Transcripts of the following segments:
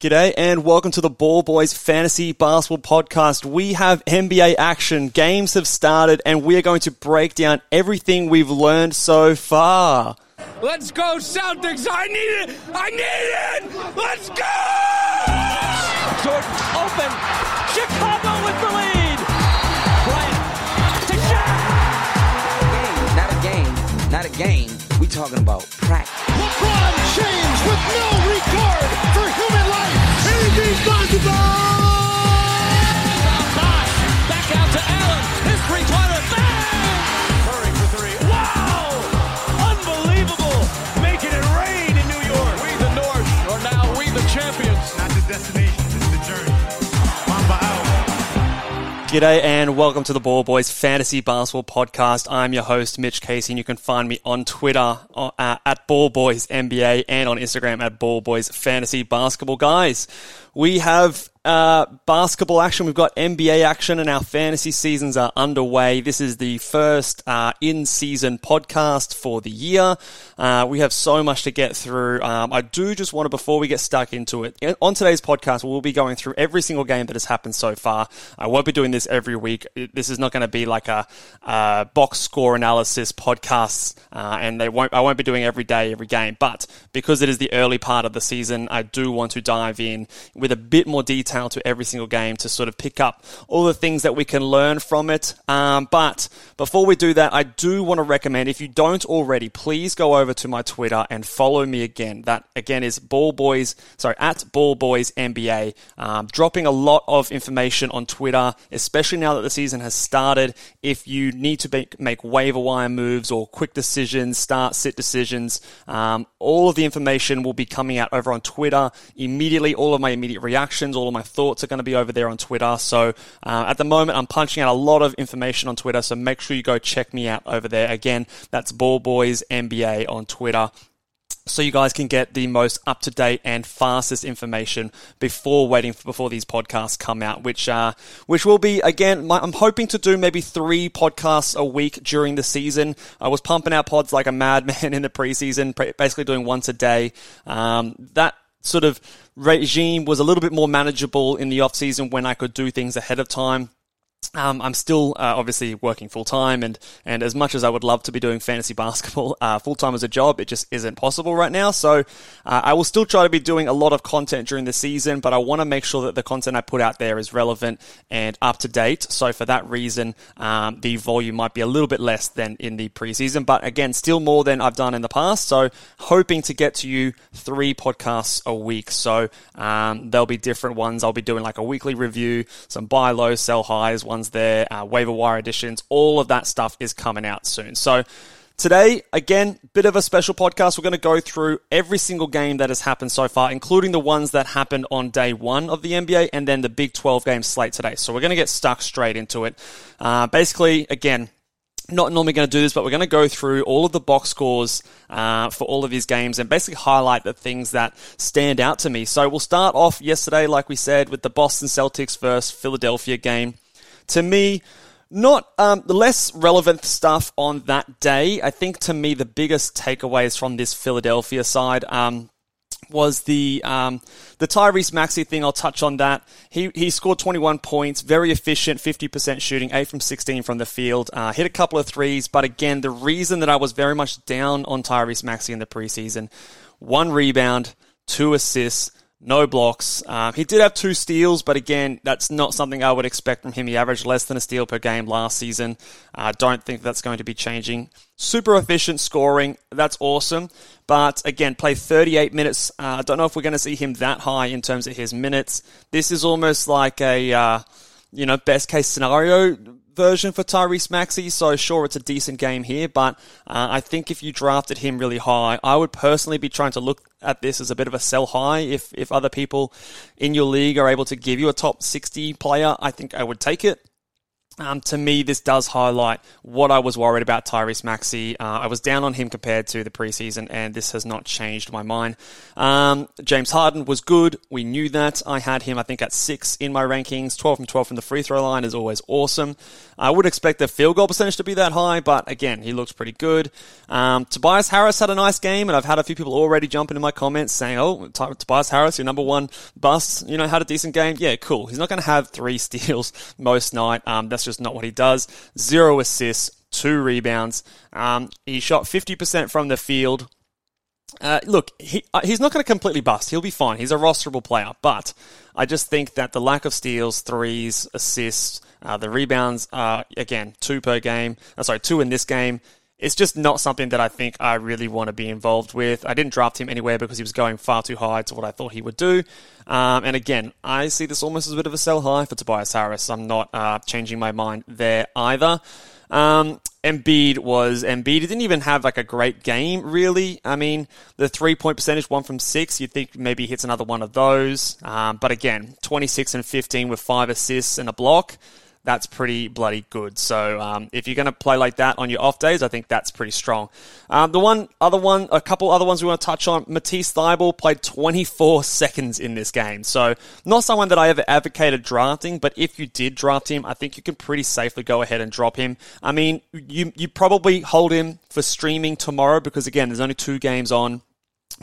G'day and welcome to the Ball Boys Fantasy Basketball Podcast. We have NBA action, games have started, and we are going to break down everything we've learned so far. Let's go, Celtics! I need it! I need it! Let's go! Jordan open. Chicago with the lead. Bryant to Shaq. Not a game, not a game. We talking about practice. LeBron James with no regard for human life. Anything's possible. G'day and welcome to the Ball Boys Fantasy Basketball Podcast. I'm your host, Mitch Casey, and you can find me on Twitter uh, at Ball Boys NBA and on Instagram at Ball Boys Fantasy Basketball. Guys, we have uh, basketball action. We've got NBA action, and our fantasy seasons are underway. This is the first uh, in-season podcast for the year. Uh, we have so much to get through. Um, I do just want to, before we get stuck into it, on today's podcast, we'll be going through every single game that has happened so far. I won't be doing this every week. This is not going to be like a, a box score analysis podcast, uh, and they won't. I won't be doing every day, every game. But because it is the early part of the season, I do want to dive in with a bit more detail to every single game to sort of pick up all the things that we can learn from it. Um, but before we do that, I do want to recommend if you don't already, please go over to my Twitter and follow me again. That again is Ball Boys, sorry, at Ball Boys NBA. Um, dropping a lot of information on Twitter, especially now that the season has started. If you need to make, make waiver wire moves or quick decisions, start sit decisions, um, all of the information will be coming out over on Twitter immediately. All of my immediate reactions, all of my thoughts are going to be over there on Twitter. So uh, at the moment, I'm punching out a lot of information on Twitter. So make sure you go check me out over there. Again, that's Ball Boys NBA on Twitter so you guys can get the most up to date and fastest information before waiting for, before these podcasts come out. Which uh, which will be again, my, I'm hoping to do maybe three podcasts a week during the season. I was pumping out pods like a madman in the preseason, basically doing once a day. Um, that sort of regime was a little bit more manageable in the off season when I could do things ahead of time. Um, I'm still uh, obviously working full time, and and as much as I would love to be doing fantasy basketball uh, full time as a job, it just isn't possible right now. So uh, I will still try to be doing a lot of content during the season, but I want to make sure that the content I put out there is relevant and up to date. So for that reason, um, the volume might be a little bit less than in the preseason, but again, still more than I've done in the past. So hoping to get to you three podcasts a week. So um, there'll be different ones. I'll be doing like a weekly review, some buy low, sell highs, ones there, uh, waiver wire editions, all of that stuff is coming out soon. So today, again, bit of a special podcast. We're going to go through every single game that has happened so far, including the ones that happened on day one of the NBA and then the Big 12 game slate today. So we're going to get stuck straight into it. Uh, basically, again, not normally going to do this, but we're going to go through all of the box scores uh, for all of these games and basically highlight the things that stand out to me. So we'll start off yesterday, like we said, with the Boston Celtics versus Philadelphia game to me, not um, the less relevant stuff on that day. I think to me the biggest takeaways from this Philadelphia side um, was the um, the Tyrese Maxey thing. I'll touch on that. He he scored 21 points, very efficient, 50% shooting, eight from 16 from the field. Uh, hit a couple of threes, but again, the reason that I was very much down on Tyrese Maxey in the preseason, one rebound, two assists no blocks. Um, he did have two steals, but again, that's not something I would expect from him. He averaged less than a steal per game last season. I uh, don't think that's going to be changing. Super efficient scoring. That's awesome. But again, play 38 minutes. Uh, I don't know if we're going to see him that high in terms of his minutes. This is almost like a, uh, you know, best case scenario version for Tyrese Maxey, so sure, it's a decent game here, but uh, I think if you drafted him really high, I would personally be trying to look at this as a bit of a sell high. If, if other people in your league are able to give you a top 60 player, I think I would take it. Um, to me, this does highlight what I was worried about Tyrese Maxey. Uh, I was down on him compared to the preseason, and this has not changed my mind. Um, James Harden was good. We knew that. I had him, I think, at six in my rankings. 12 from 12 from the free throw line is always awesome. I would expect the field goal percentage to be that high, but again, he looks pretty good. Um, Tobias Harris had a nice game, and I've had a few people already jump into my comments saying, oh, Tobias Harris, your number one bust, you know, had a decent game. Yeah, cool. He's not going to have three steals most night. Um, that's just just not what he does. Zero assists, two rebounds. Um, he shot 50% from the field. Uh, look, he, uh, he's not going to completely bust. He'll be fine. He's a rosterable player. But I just think that the lack of steals, threes, assists, uh, the rebounds are, again, two per game. Uh, sorry, two in this game it's just not something that I think I really want to be involved with. I didn't draft him anywhere because he was going far too high to what I thought he would do. Um, and again, I see this almost as a bit of a sell high for Tobias Harris. I'm not uh, changing my mind there either. Um, Embiid was Embiid. He didn't even have like a great game, really. I mean, the three point percentage, one from six, you'd think maybe he hits another one of those. Um, but again, 26 and 15 with five assists and a block that's pretty bloody good. So um, if you're going to play like that on your off days, I think that's pretty strong. Um, the one other one, a couple other ones we want to touch on. Matisse Thybulle played 24 seconds in this game, so not someone that I ever advocated drafting. But if you did draft him, I think you can pretty safely go ahead and drop him. I mean, you you probably hold him for streaming tomorrow because again, there's only two games on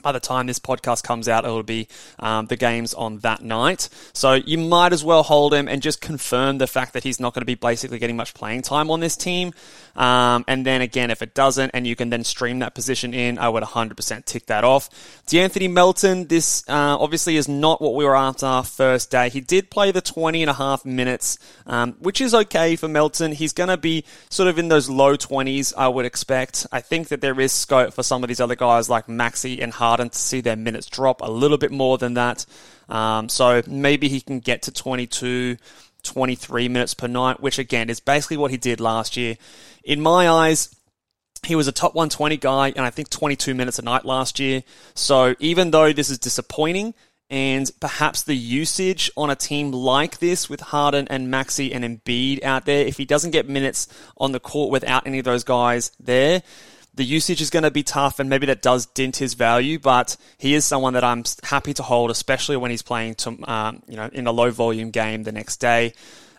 by the time this podcast comes out, it'll be um, the games on that night. So you might as well hold him and just confirm the fact that he's not going to be basically getting much playing time on this team. Um, and then again, if it doesn't, and you can then stream that position in, I would 100% tick that off. De'Anthony Melton, this uh, obviously is not what we were after our first day. He did play the 20 and a half minutes, um, which is okay for Melton. He's going to be sort of in those low 20s, I would expect. I think that there is scope for some of these other guys like Maxey and Harden to see their minutes drop a little bit more than that. Um, so maybe he can get to 22, 23 minutes per night, which again is basically what he did last year. In my eyes, he was a top 120 guy, and I think 22 minutes a night last year. So even though this is disappointing, and perhaps the usage on a team like this with Harden and Maxey and Embiid out there, if he doesn't get minutes on the court without any of those guys there, the usage is going to be tough, and maybe that does dent his value. But he is someone that I'm happy to hold, especially when he's playing to, um, you know, in a low volume game the next day.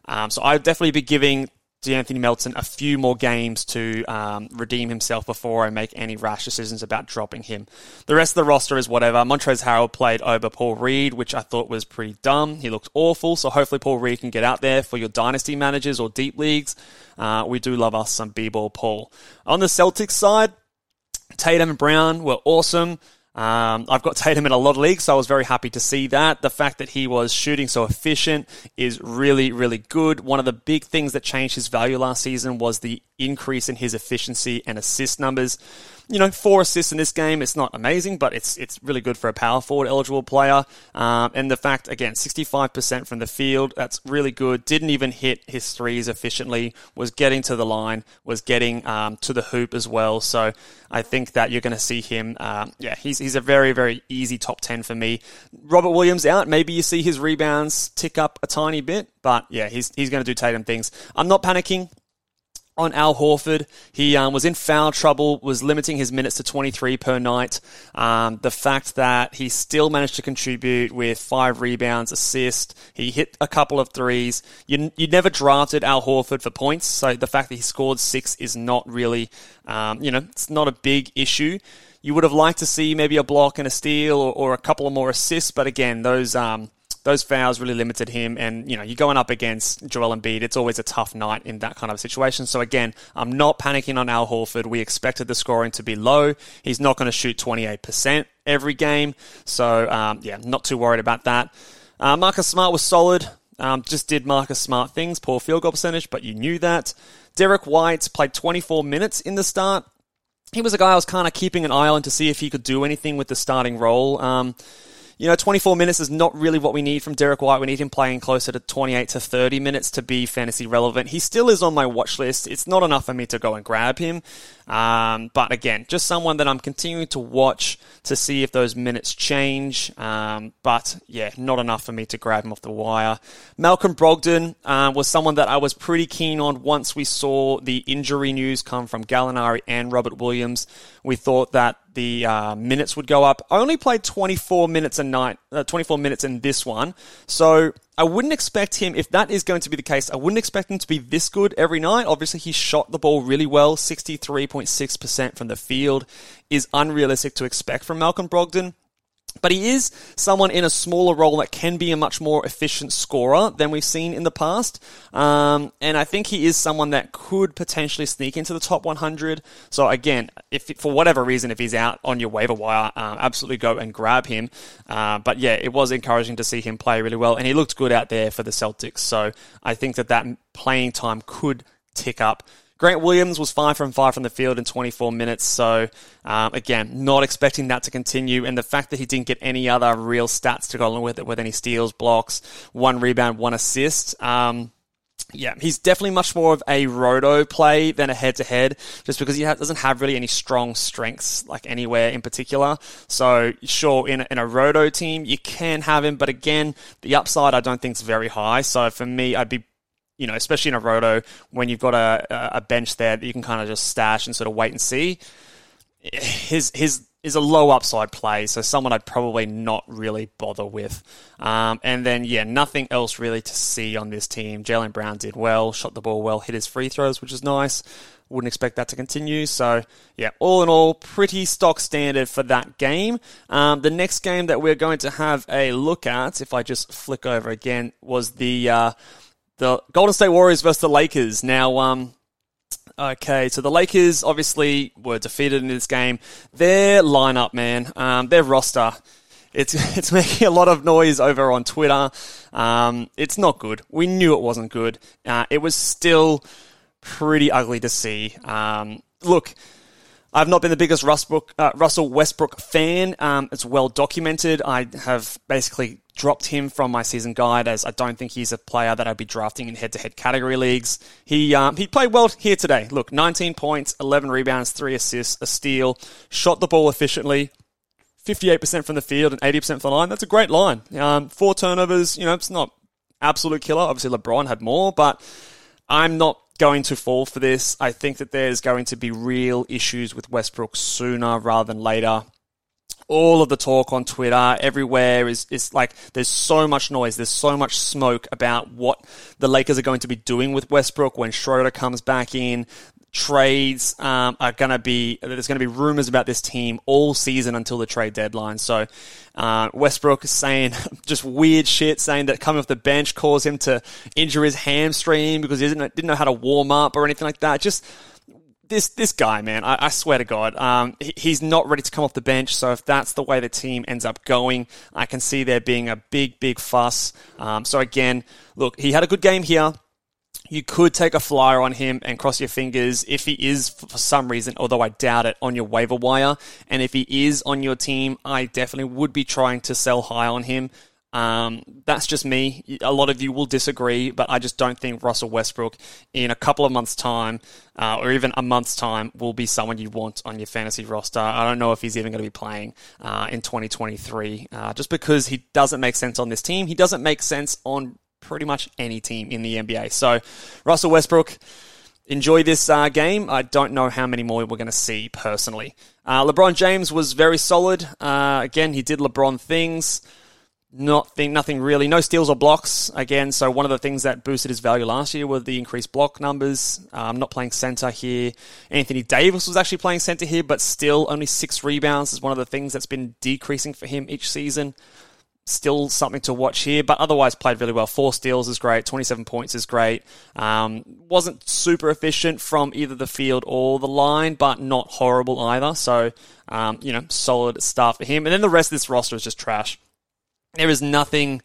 Um, so I'd definitely be giving De'Anthony Melton a few more games to um, redeem himself before I make any rash decisions about dropping him. The rest of the roster is whatever. Montrezl Harrell played over Paul Reed, which I thought was pretty dumb. He looked awful, so hopefully Paul Reed can get out there for your dynasty managers or deep leagues. Uh, we do love us some B-ball Paul. On the Celtics side, Tatum and Brown were awesome. Um, I've got Tatum in a lot of leagues, so I was very happy to see that. The fact that he was shooting so efficient is really, really good. One of the big things that changed his value last season was the increase in his efficiency and assist numbers you know, four assists in this game. It's not amazing, but it's it's really good for a power forward eligible player. Um, and the fact, again, 65% from the field, that's really good. Didn't even hit his threes efficiently, was getting to the line, was getting um, to the hoop as well. So I think that you're going to see him, um, yeah, he's, he's a very, very easy top 10 for me. Robert Williams out. Maybe you see his rebounds tick up a tiny bit, but yeah, he's, he's going to do Tatum things. I'm not panicking on Al Horford. He um, was in foul trouble, was limiting his minutes to 23 per night. Um, the fact that he still managed to contribute with five rebounds, assist, he hit a couple of threes. You, you never drafted Al Horford for points, so the fact that he scored six is not really, um, you know, it's not a big issue. You would have liked to see maybe a block and a steal or, or a couple of more assists, but again, those um, those fouls really limited him. And, you know, you're going up against Joel Embiid. It's always a tough night in that kind of situation. So again, I'm not panicking on Al Horford. We expected the scoring to be low. He's not going to shoot 28% every game. So, um, yeah, not too worried about that. Uh, Marcus Smart was solid. Um, just did Marcus Smart things, poor field goal percentage, but you knew that. Derrick White played 24 minutes in the start. He was a guy I was kind of keeping an eye on to see if he could do anything with the starting role. Um, you know, 24 minutes is not really what we need from Derrick White. We need him playing closer to 28 to 30 minutes to be fantasy relevant. He still is on my watch list. It's not enough for me to go and grab him. Um, but again, just someone that I'm continuing to watch to see if those minutes change. Um, but yeah, not enough for me to grab him off the wire. Malcolm Brogdon uh, was someone that I was pretty keen on once we saw the injury news come from Gallinari and Robert Williams. We thought that the uh, minutes would go up. I only played 24 minutes a night, uh, 24 minutes in this one. So I wouldn't expect him, if that is going to be the case, I wouldn't expect him to be this good every night. Obviously, he shot the ball really well. 63.6% from the field is unrealistic to expect from Malcolm Brogdon. But he is someone in a smaller role that can be a much more efficient scorer than we've seen in the past. Um, and I think he is someone that could potentially sneak into the top 100. So again, if for whatever reason, if he's out on your waiver wire, um, absolutely go and grab him. Uh, but yeah, it was encouraging to see him play really well, and he looked good out there for the Celtics. So I think that that playing time could tick up. Grant Williams was 5 from 5 from the field in 24 minutes. So, um, again, not expecting that to continue. And the fact that he didn't get any other real stats to go along with it, with any steals, blocks, one rebound, one assist. Um, yeah, he's definitely much more of a roto play than a head to head, just because he ha- doesn't have really any strong strengths, like anywhere in particular. So, sure, in a, in a roto team, you can have him, but again, the upside I don't think is very high. So, for me, I'd be you know, especially in a roto when you've got a, a bench there that you can kind of just stash and sort of wait and see. His his is a low upside play, so someone I'd probably not really bother with. Um, and then yeah, nothing else really to see on this team. Jaylen Brown did well, shot the ball well, hit his free throws, which is nice. Wouldn't expect that to continue. So yeah, all in all, pretty stock standard for that game. Um, the next game that we're going to have a look at, if I just flick over again, was the uh, the Golden State Warriors versus the Lakers. Now, um, okay, so the Lakers obviously were defeated in this game. Their lineup, man, um, their roster, it's it's making a lot of noise over on Twitter. Um, it's not good. We knew it wasn't good. Uh, it was still pretty ugly to see. Um, look. I've not been the biggest uh, Russell Westbrook fan. Um, it's well documented. I have basically dropped him from my season guide as I don't think he's a player that I'd be drafting in head-to-head category leagues. He um, he played well here today. Look, 19 points, 11 rebounds, three assists, a steal, shot the ball efficiently. 58% from the field and 80% from the line. That's a great line. Um, four turnovers, you know, it's not absolute killer. Obviously, LeBron had more, but I'm not going to fall for this. I think that there's going to be real issues with Westbrook sooner rather than later. all of the talk on Twitter everywhere is, is like there's so much noise, there's so much smoke about what the Lakers are going to be doing with Westbrook when Schroeder comes back in. Trades um, are going to be there's going to be rumors about this team all season until the trade deadline. So uh, Westbrook is saying just weird shit, saying that coming off the bench caused him to injure his hamstring because he didn't, didn't know how to warm up or anything like that. Just this this guy, man, I, I swear to God, um, he, he's not ready to come off the bench. So if that's the way the team ends up going, I can see there being a big, big fuss. Um, so again, look, he had a good game here. You could take a flyer on him and cross your fingers if he is, for some reason, although I doubt it, on your waiver wire. And if he is on your team, I definitely would be trying to sell high on him. Um, that's just me. A lot of you will disagree, but I just don't think Russell Westbrook in a couple of months' time, uh, or even a month's time, will be someone you want on your fantasy roster. I don't know if he's even going to be playing uh, in 2023, uh, just because he doesn't make sense on this team. He doesn't make sense on pretty much any team in the NBA. So, Russell Westbrook enjoy this uh, game. I don't know how many more we're going to see personally. Uh, LeBron James was very solid. Uh, again, he did LeBron things. Nothing, nothing really. No steals or blocks again. So one of the things that boosted his value last year were the increased block numbers. I'm um, not playing center here. Anthony Davis was actually playing center here, but still only six rebounds is one of the things that's been decreasing for him each season. Still something to watch here, but otherwise played really well. Four steals is great. 27 points is great. Um, wasn't super efficient from either the field or the line, but not horrible either. So, um, you know, solid stuff for him. And then the rest of this roster is just trash. There is nothing,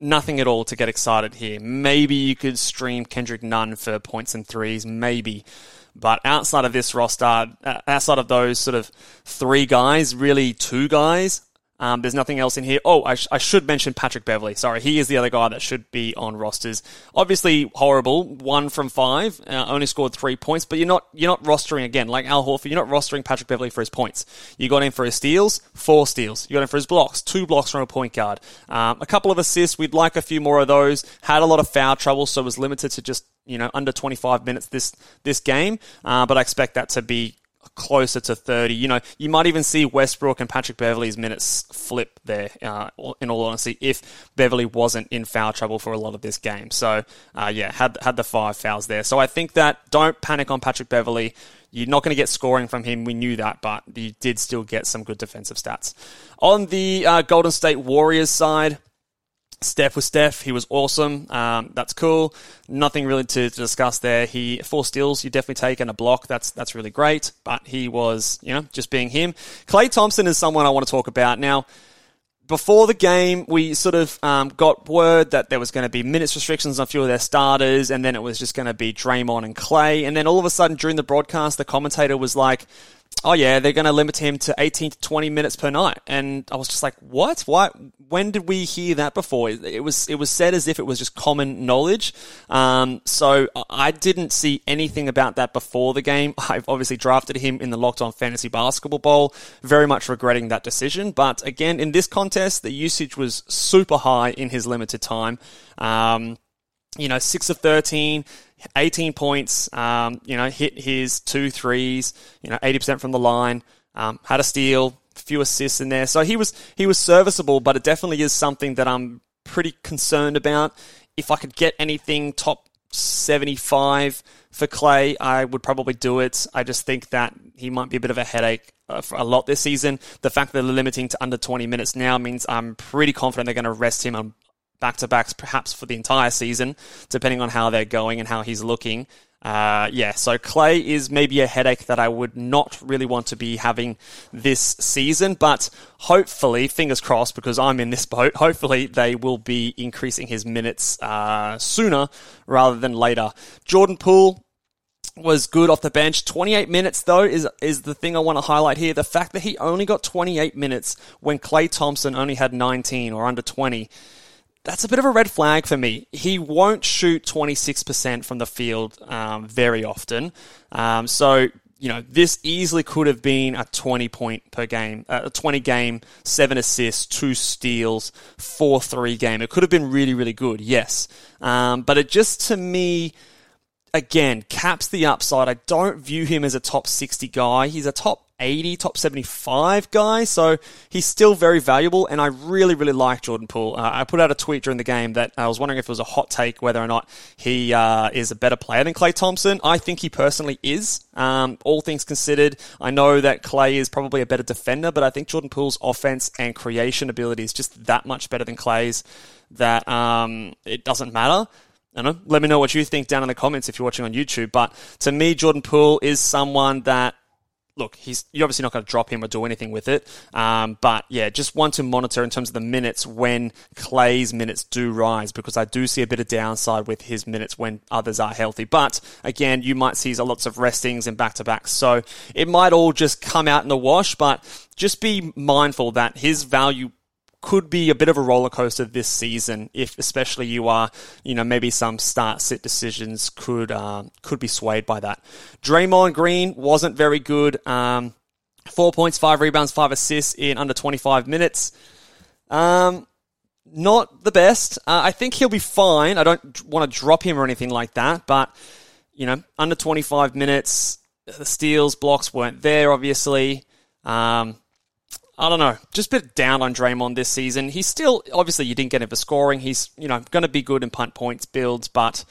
nothing at all to get excited here. Maybe you could stream Kendrick Nunn for points and threes, maybe. But outside of this roster, uh, outside of those sort of three guys, really two guys, um, there's nothing else in here. Oh, I, sh- I, should mention Patrick Beverley. Sorry, he is the other guy that should be on rosters. Obviously horrible, one from five, uh, only scored three points. But you're not you're not rostering again like Al Horford. You're not rostering Patrick Beverley for his points. You got him for his steals, four steals. You got him for his blocks, two blocks from a point guard, um, a couple of assists. We'd like a few more of those. Had a lot of foul trouble, so was limited to just you know under 25 minutes this this game. Uh, but I expect that to be closer to 30. You know, you might even see Westbrook and Patrick Beverley's minutes flip there, uh, in all honesty, if Beverley wasn't in foul trouble for a lot of this game. So, uh, yeah, had, had the five fouls there. So I think that don't panic on Patrick Beverley. You're not going to get scoring from him. We knew that, but you did still get some good defensive stats. On the uh, Golden State Warriors side, Steph was Steph. He was awesome. Um, that's cool. Nothing really to, to, discuss there. He four steals you definitely take and a block. That's that's really great. But he was you know just being him. Klay Thompson is someone I want to talk about now. Before the game, we sort of um, got word that there was going to be minutes restrictions on a few of their starters, and then it was just going to be Draymond and Klay. And then all of a sudden, during the broadcast, the commentator was like, oh yeah, they're going to limit him to 18 to 20 minutes per night. And I was just like, what? Why? When did we hear that before? It was, it was said as if it was just common knowledge. Um, so I didn't see anything about that before the game. I've obviously drafted him in the Locked On Fantasy Basketball Bowl, very much regretting that decision. But again, in this contest, the usage was super high in his limited time. Um, you know, 6 of 13, 18 points, um, you know, hit his two threes, you know, 80% from the line, um, had a steal, few assists in there. So he was, he was serviceable, but it definitely is something that I'm pretty concerned about. If I could get anything top 75 for Klay, I would probably do it. I just think that he might be a bit of a headache uh, for a lot this season. The fact that they're limiting to under 20 minutes now means I'm pretty confident they're going to rest him on back to backs perhaps for the entire season, depending on how they're going and how he's looking. Uh, yeah, so Klay is maybe a headache that I would not really want to be having this season, but hopefully, fingers crossed, because I'm in this boat, hopefully they will be increasing his minutes uh, sooner rather than later. Jordan Poole, was good off the bench. 28 minutes though is is the thing I want to highlight here. The fact that he only got 28 minutes when Klay Thompson only had 19 or under 20 that's a bit of a red flag for me. He won't shoot 26% from the field um, very often. Um, so, you know, this easily could have been a 20 point per game, uh, a 20 game, seven assists, two steals, four three game. It could have been really, really good, yes. Um, but it just to me, again, caps the upside. I don't view him as a top 60 guy. He's a top 80, top 75 guy. So he's still very valuable, and I really, really like Jordan Poole. Uh, I put out a tweet during the game that I was wondering if it was a hot take whether or not he uh, is a better player than Klay Thompson. I think he personally is. Um, all things considered, I know that Klay is probably a better defender, but I think Jordan Poole's offense and creation ability is just that much better than Klay's that um, it doesn't matter. Let me know what you think down in the comments if you're watching on YouTube. But to me, Jordan Poole is someone that look, he's you're obviously not going to drop him or do anything with it. Um, but yeah, just want to monitor in terms of the minutes when Klay's minutes do rise because I do see a bit of downside with his minutes when others are healthy. But again, you might see lots of restings and back to backs, so it might all just come out in the wash. But just be mindful that his value could be a bit of a roller coaster this season if especially you are you know maybe some start sit decisions could uh, could be swayed by that. Draymond Green wasn't very good. Um, four points five rebounds five assists in under 25 minutes. Um, not the best. Uh, I think he'll be fine. I don't want to drop him or anything like that but you know under 25 minutes the steals blocks weren't there obviously. Um, I don't know, just a bit down on Draymond this season. He's still obviously you didn't get him for scoring. He's you know going to be good in punt points builds, but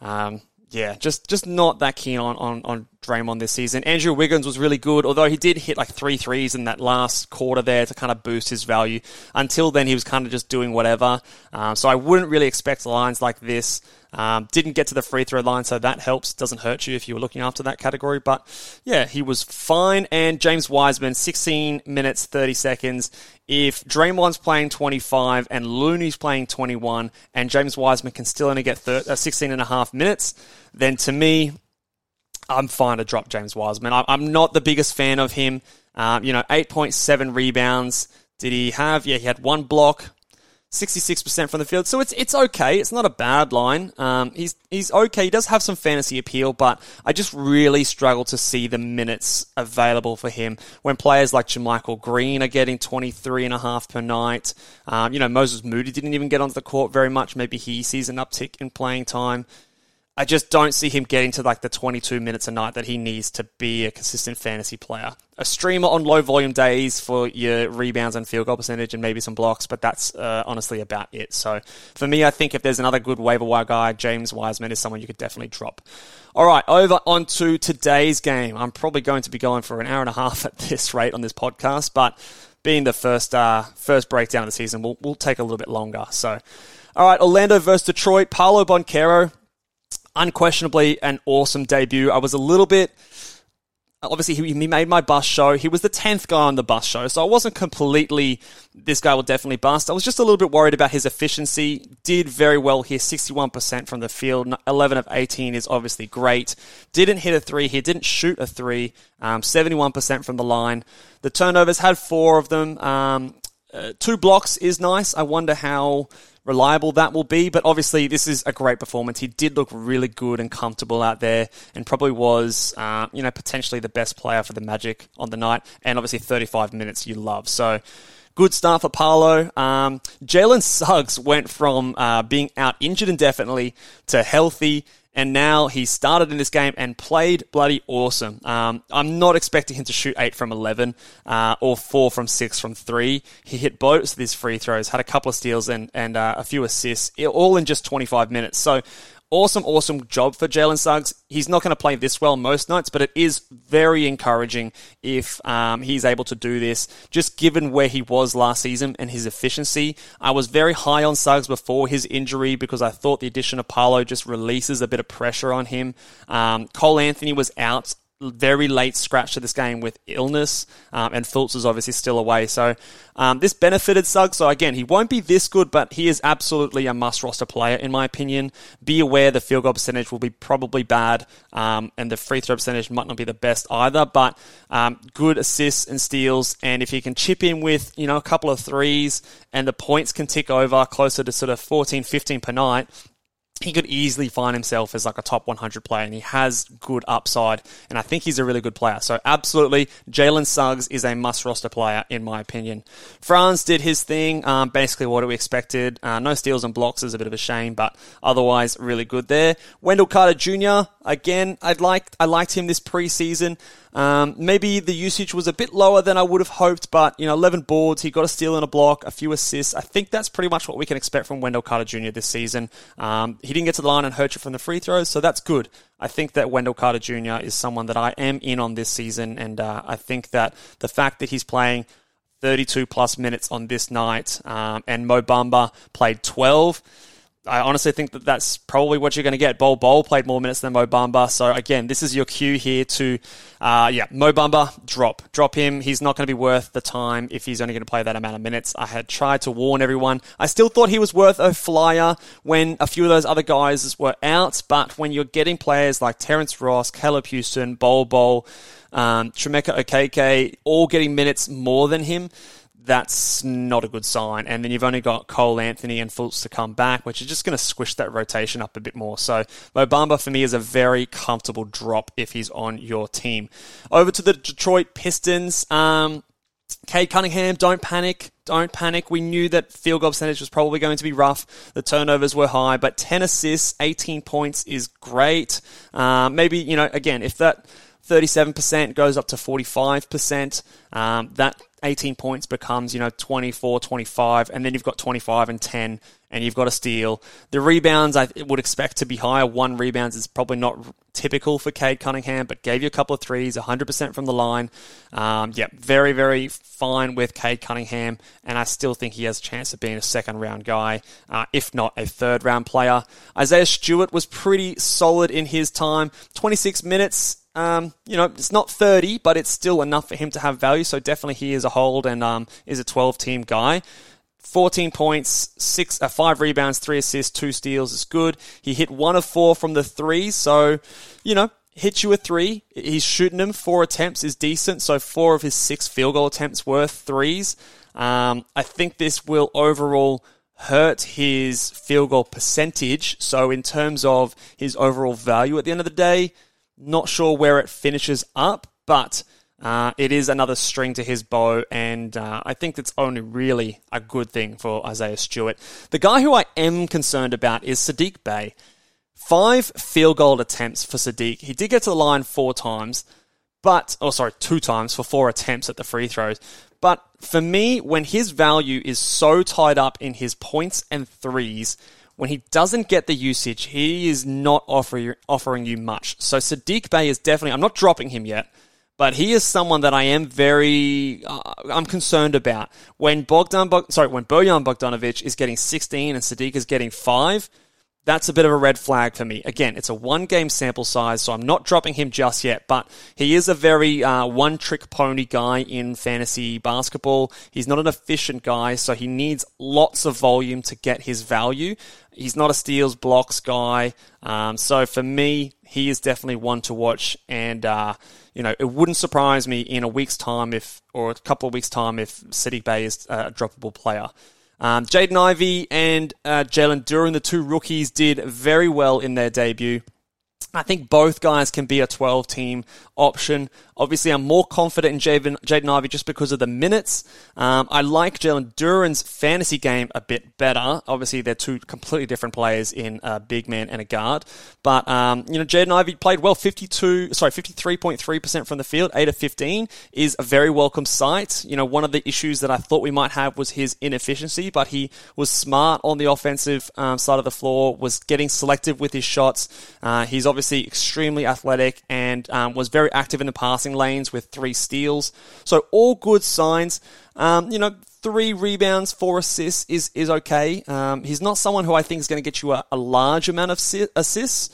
um, yeah, just just not that keen on, on on Draymond this season. Andrew Wiggins was really good, although he did hit like three threes in that last quarter there to kind of boost his value. Until then, he was kind of just doing whatever. Um, so I wouldn't really expect lines like this. Um, didn't get to the free throw line, so that helps. Doesn't hurt you if you were looking after that category. But yeah, he was fine. And James Wiseman, 16 minutes, 30 seconds. If Draymond's playing 25 and Looney's playing 21 and James Wiseman can still only get 13, uh, 16 and a half minutes, then to me, I'm fine to drop James Wiseman. I'm not the biggest fan of him. Um, you know, 8.7 rebounds. Did he have? Yeah, he had one block, 66% from the field. So it's it's okay. It's not a bad line. Um, he's he's okay. He does have some fantasy appeal, but I just really struggle to see the minutes available for him when players like JaMychal Green are getting 23 and a half per night. Um, you know, Moses Moody didn't even get onto the court very much. Maybe he sees an uptick in playing time. I just don't see him getting to like the 22 minutes a night that he needs to be a consistent fantasy player. A streamer on low volume days for your rebounds and field goal percentage and maybe some blocks, but that's uh, honestly about it. So for me, I think if there's another good waiver wire guy, James Wiseman is someone you could definitely drop. All right, over onto today's game. I'm probably going to be going for an hour and a half at this rate on this podcast, but being the first uh, first breakdown of the season, we'll, we'll take a little bit longer. So, all right, Orlando versus Detroit. Paolo Banchero unquestionably an awesome debut. I was a little bit. Obviously, he, made my bus show. He was the 10th guy on the bus show, so I wasn't completely, this guy will definitely bust. I was just a little bit worried about his efficiency. Did very well here, 61% from the field. 11 of 18 is obviously great. Didn't hit a three here, didn't shoot a three. Um, 71% from the line. The turnovers had four of them. Um, uh, two blocks is nice. I wonder how reliable that will be. But obviously, this is a great performance. He did look really good and comfortable out there, and probably was, uh, you know, potentially the best player for the Magic on the night. And obviously, 35 minutes you love. So. Good start for Paolo. Um, Jalen Suggs went from uh, being out injured indefinitely to healthy and now he started in this game and played bloody awesome. Um, I'm not expecting him to shoot 8 from 11 uh, or 4 from 6 from 3. He hit both of his free throws, had a couple of steals and, and uh, a few assists, all in just 25 minutes. So awesome, awesome job for Jalen Suggs. He's not going to play this well most nights, but it is very encouraging if um, he's able to do this. Just given where he was last season and his efficiency, I was very high on Suggs before his injury because I thought the addition of Paolo just releases a bit of pressure on him. Um, Cole Anthony was out very late scratch to this game with illness, um, and Fultz is obviously still away. So um, this benefited Suggs. So again, he won't be this good, but he is absolutely a must roster player in my opinion. Be aware the field goal percentage will be probably bad, um, and the free throw percentage might not be the best either. But um, good assists and steals, and if he can chip in with you know a couple of threes, and the points can tick over closer to sort of 14, 15 per night he could easily find himself as like a top 100 player and he has good upside and I think he's a really good player. So absolutely, Jalen Suggs is a must roster player in my opinion. Franz did his thing, um, basically what we expected. Uh, no steals and blocks is a bit of a shame, but otherwise really good there. Wendell Carter Jr., again, I'd like I liked him this preseason. Um, maybe the usage was a bit lower than I would have hoped, but you know, 11 boards, he got a steal and a block, a few assists. I think that's pretty much what we can expect from Wendell Carter Jr. this season. Um, he didn't get to the line and hurt you from the free throws, so that's good. I think that Wendell Carter Jr. is someone that I am in on this season, and uh, I think that the fact that he's playing 32 plus minutes on this night, um, and Mo Bamba played 12 I honestly think that that's probably what you're going to get. Bol Bol played more minutes than Mo Bamba. So again, this is your cue here to, uh, yeah, Mo Bamba, drop. Drop him. He's not going to be worth the time if he's only going to play that amount of minutes. I had tried to warn everyone. I still thought he was worth a flyer when a few of those other guys were out. But when you're getting players like Terrence Ross, Caleb Houstan, Bol Bol, um, Chimeka Okeke, all getting minutes more than him, that's not a good sign. And then you've only got Cole Anthony and Fultz to come back, which is just going to squish that rotation up a bit more. So Mo Bamba for me is a very comfortable drop if he's on your team. Over to the Detroit Pistons. Um, Cunningham, don't panic. Don't panic. We knew that field goal percentage was probably going to be rough. The turnovers were high, but 10 assists, 18 points is great. Uh, maybe, you know, again, if that 37% goes up to 45%, um, that 18 points becomes, you know, 24, 25, and then you've got 25 and 10, and you've got a steal. The rebounds I would expect to be higher. One rebounds is probably not typical for Cade Cunningham, but gave you a couple of threes, 100% from the line. Um, yeah, very, very fine with Cade Cunningham, and I still think he has a chance of being a second round guy, uh, if not a third round player. Isaiah Stewart was pretty solid in his time. 26 minutes, um, you know, it's not 30, but it's still enough for him to have value. So definitely he is a hold and um, is a 12 team guy. 14 points, six, uh, five rebounds, three assists, two steals is good. He hit one of four from the three, so you know, hit you a three. He's shooting them. Four attempts is decent, so four of his six field goal attempts were threes. Um, I think this will overall hurt his field goal percentage. So in terms of his overall value at the end of the day, not sure where it finishes up, but uh, it is another string to his bow, and uh, I think that's only really a good thing for Isaiah Stewart. The guy who I am concerned about is Sadiq Bey. Five field goal attempts for Sadiq. He did get to the line four times, but, oh, sorry, two times for four attempts at the free throws. But for me, when his value is so tied up in his points and threes, when he doesn't get the usage, he is not offering offering you much. So Sadiq Bey is definitely. I'm not dropping him yet, but he is someone that I am very. Uh, I'm concerned about when Bogdan. sorry, when Bojan Bogdanovic is getting 16 and Sadiq is getting five that's a bit of a red flag for me. Again, it's a one game sample size, so I'm not dropping him just yet, but he is a very uh, one trick pony guy in fantasy basketball. He's not an efficient guy, so he needs lots of volume to get his value. He's not a steals blocks guy. Um, so for me, he is definitely one to watch. And, uh, you know, it wouldn't surprise me in a week's time if, or a couple of weeks' time if Sadiq Bey is a droppable player. Um, Jaden Ivey and uh, Jalen Duren, the two rookies, did very well in their debut. I think both guys can be a 12 team option. Obviously, I'm more confident in Jaden, Jaden Ivey just because of the minutes. Um, I like Jalen Duren's fantasy game a bit better. Obviously, they're two completely different players in a big man and a guard. But, um, you know, Jaden Ivey played well 52, sorry, 53.3% from the field, 8 of 15 is a very welcome sight. You know, one of the issues that I thought we might have was his inefficiency, but he was smart on the offensive um, side of the floor, was getting selective with his shots. Uh, he's obviously extremely athletic and um, was very active in the passing lanes with three steals. So all good signs. Um, you know, three rebounds, four assists is is okay. Um, he's not someone who I think is going to get you a, a large amount of si- assists,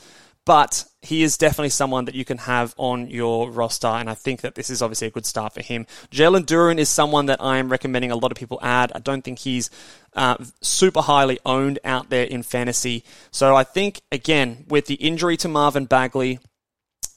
but he is definitely someone that you can have on your roster, and I think that this is obviously a good start for him. Jalen Duren is someone that I am recommending a lot of people add. I don't think he's uh, super highly owned out there in fantasy. So I think, again, with the injury to Marvin Bagley,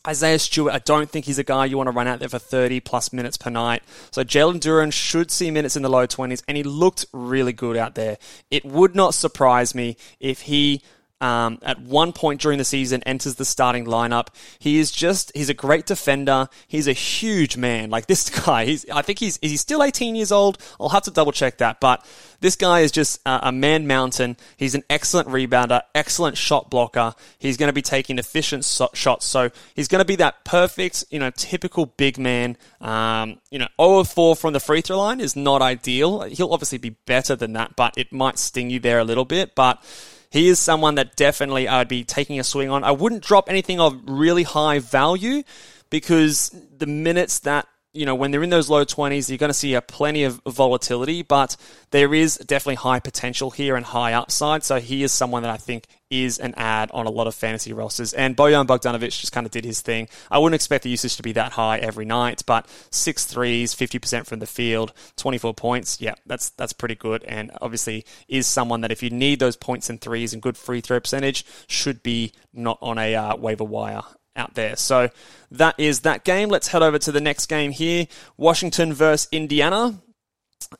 Isaiah Stewart, I don't think he's a guy you want to run out there for 30 plus minutes per night. So Jalen Duren should see minutes in the low 20s, and he looked really good out there. It would not surprise me if he um, at one point during the season enters the starting lineup. He is just, he's a great defender. He's a huge man. Like this guy, he's, I think he's, is he still 18 years old? I'll have to double check that, but this guy is just a, a man mountain. He's an excellent rebounder, excellent shot blocker. He's going to be taking efficient so- shots. So he's going to be that perfect, you know, typical big man. Um, you know, 0 of 4 from the free throw line is not ideal. He'll obviously be better than that, but it might sting you there a little bit. But he is someone that definitely I'd be taking a swing on. I wouldn't drop anything of really high value because the minutes that you know, when they're in those low 20s, you're going to see a plenty of volatility, but there is definitely high potential here and high upside. So he is someone that I think is an add on a lot of fantasy rosters. And Bojan Bogdanovic just kind of did his thing. I wouldn't expect the usage to be that high every night, but six threes, 50% from the field, 24 points. Yeah, that's, that's pretty good. And obviously is someone that if you need those points and threes and good free throw percentage, should be not on a uh, waiver wire out there. So that is that game. Let's head over to the next game here Washington versus Indiana.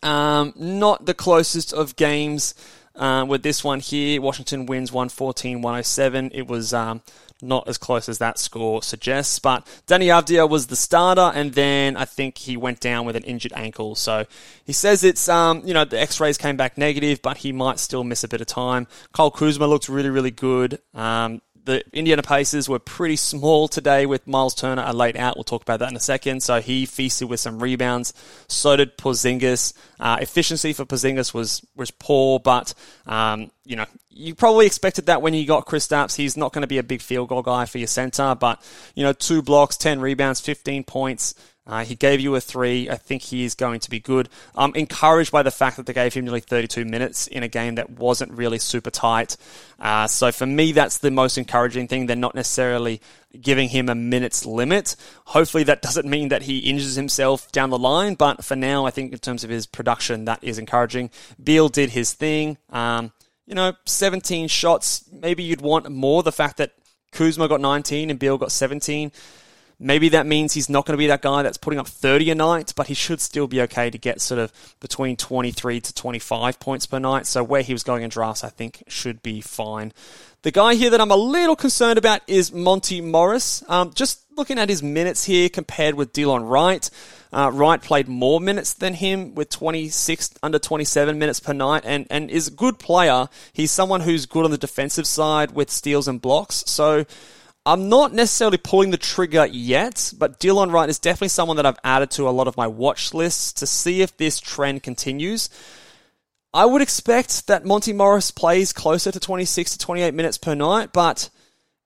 Um, not the closest of games uh, with this one here. Washington wins 114 107. It was. Um, not as close as that score suggests, but Deni Avdija was the starter, and then I think he went down with an injured ankle. So he says it's, um, you know, the X-rays came back negative, but he might still miss a bit of time. Kyle Kuzma looks really, really good. Um, the Indiana Pacers were pretty small today with Miles Turner a late out. We'll talk about that in a second. So he feasted with some rebounds. So did Porzingis. Uh, efficiency for Porzingis was was poor, but um, you know you probably expected that when you got Chris Kristaps. He's not going to be a big field goal guy for your center, but you know two blocks, ten rebounds, fifteen points. Uh, he gave you a three. I think he is going to be good. I'm encouraged by the fact that they gave him nearly 32 minutes in a game that wasn't really super tight. Uh, so for me, that's the most encouraging thing. They're not necessarily giving him a minutes limit. Hopefully, that doesn't mean that he injures himself down the line. But for now, I think in terms of his production, that is encouraging. Beal did his thing. Um, you know, 17 shots. Maybe you'd want more. The fact that Kuzma got 19 and Beal got 17 Maybe that means he's not going to be that guy that's putting up 30 a night, but he should still be okay to get sort of between 23 to 25 points per night. So where he was going in drafts, I think should be fine. The guy here that I'm a little concerned about is Monte Morris. Um, just looking at his minutes here compared with Delon Wright. Uh, Wright played more minutes than him with 26 under 27 minutes per night and, and is a good player. He's someone who's good on the defensive side with steals and blocks. So I'm not necessarily pulling the trigger yet, but Delon Wright is definitely someone that I've added to a lot of my watch lists to see if this trend continues. I would expect that Monte Morris plays closer to 26 to 28 minutes per night, but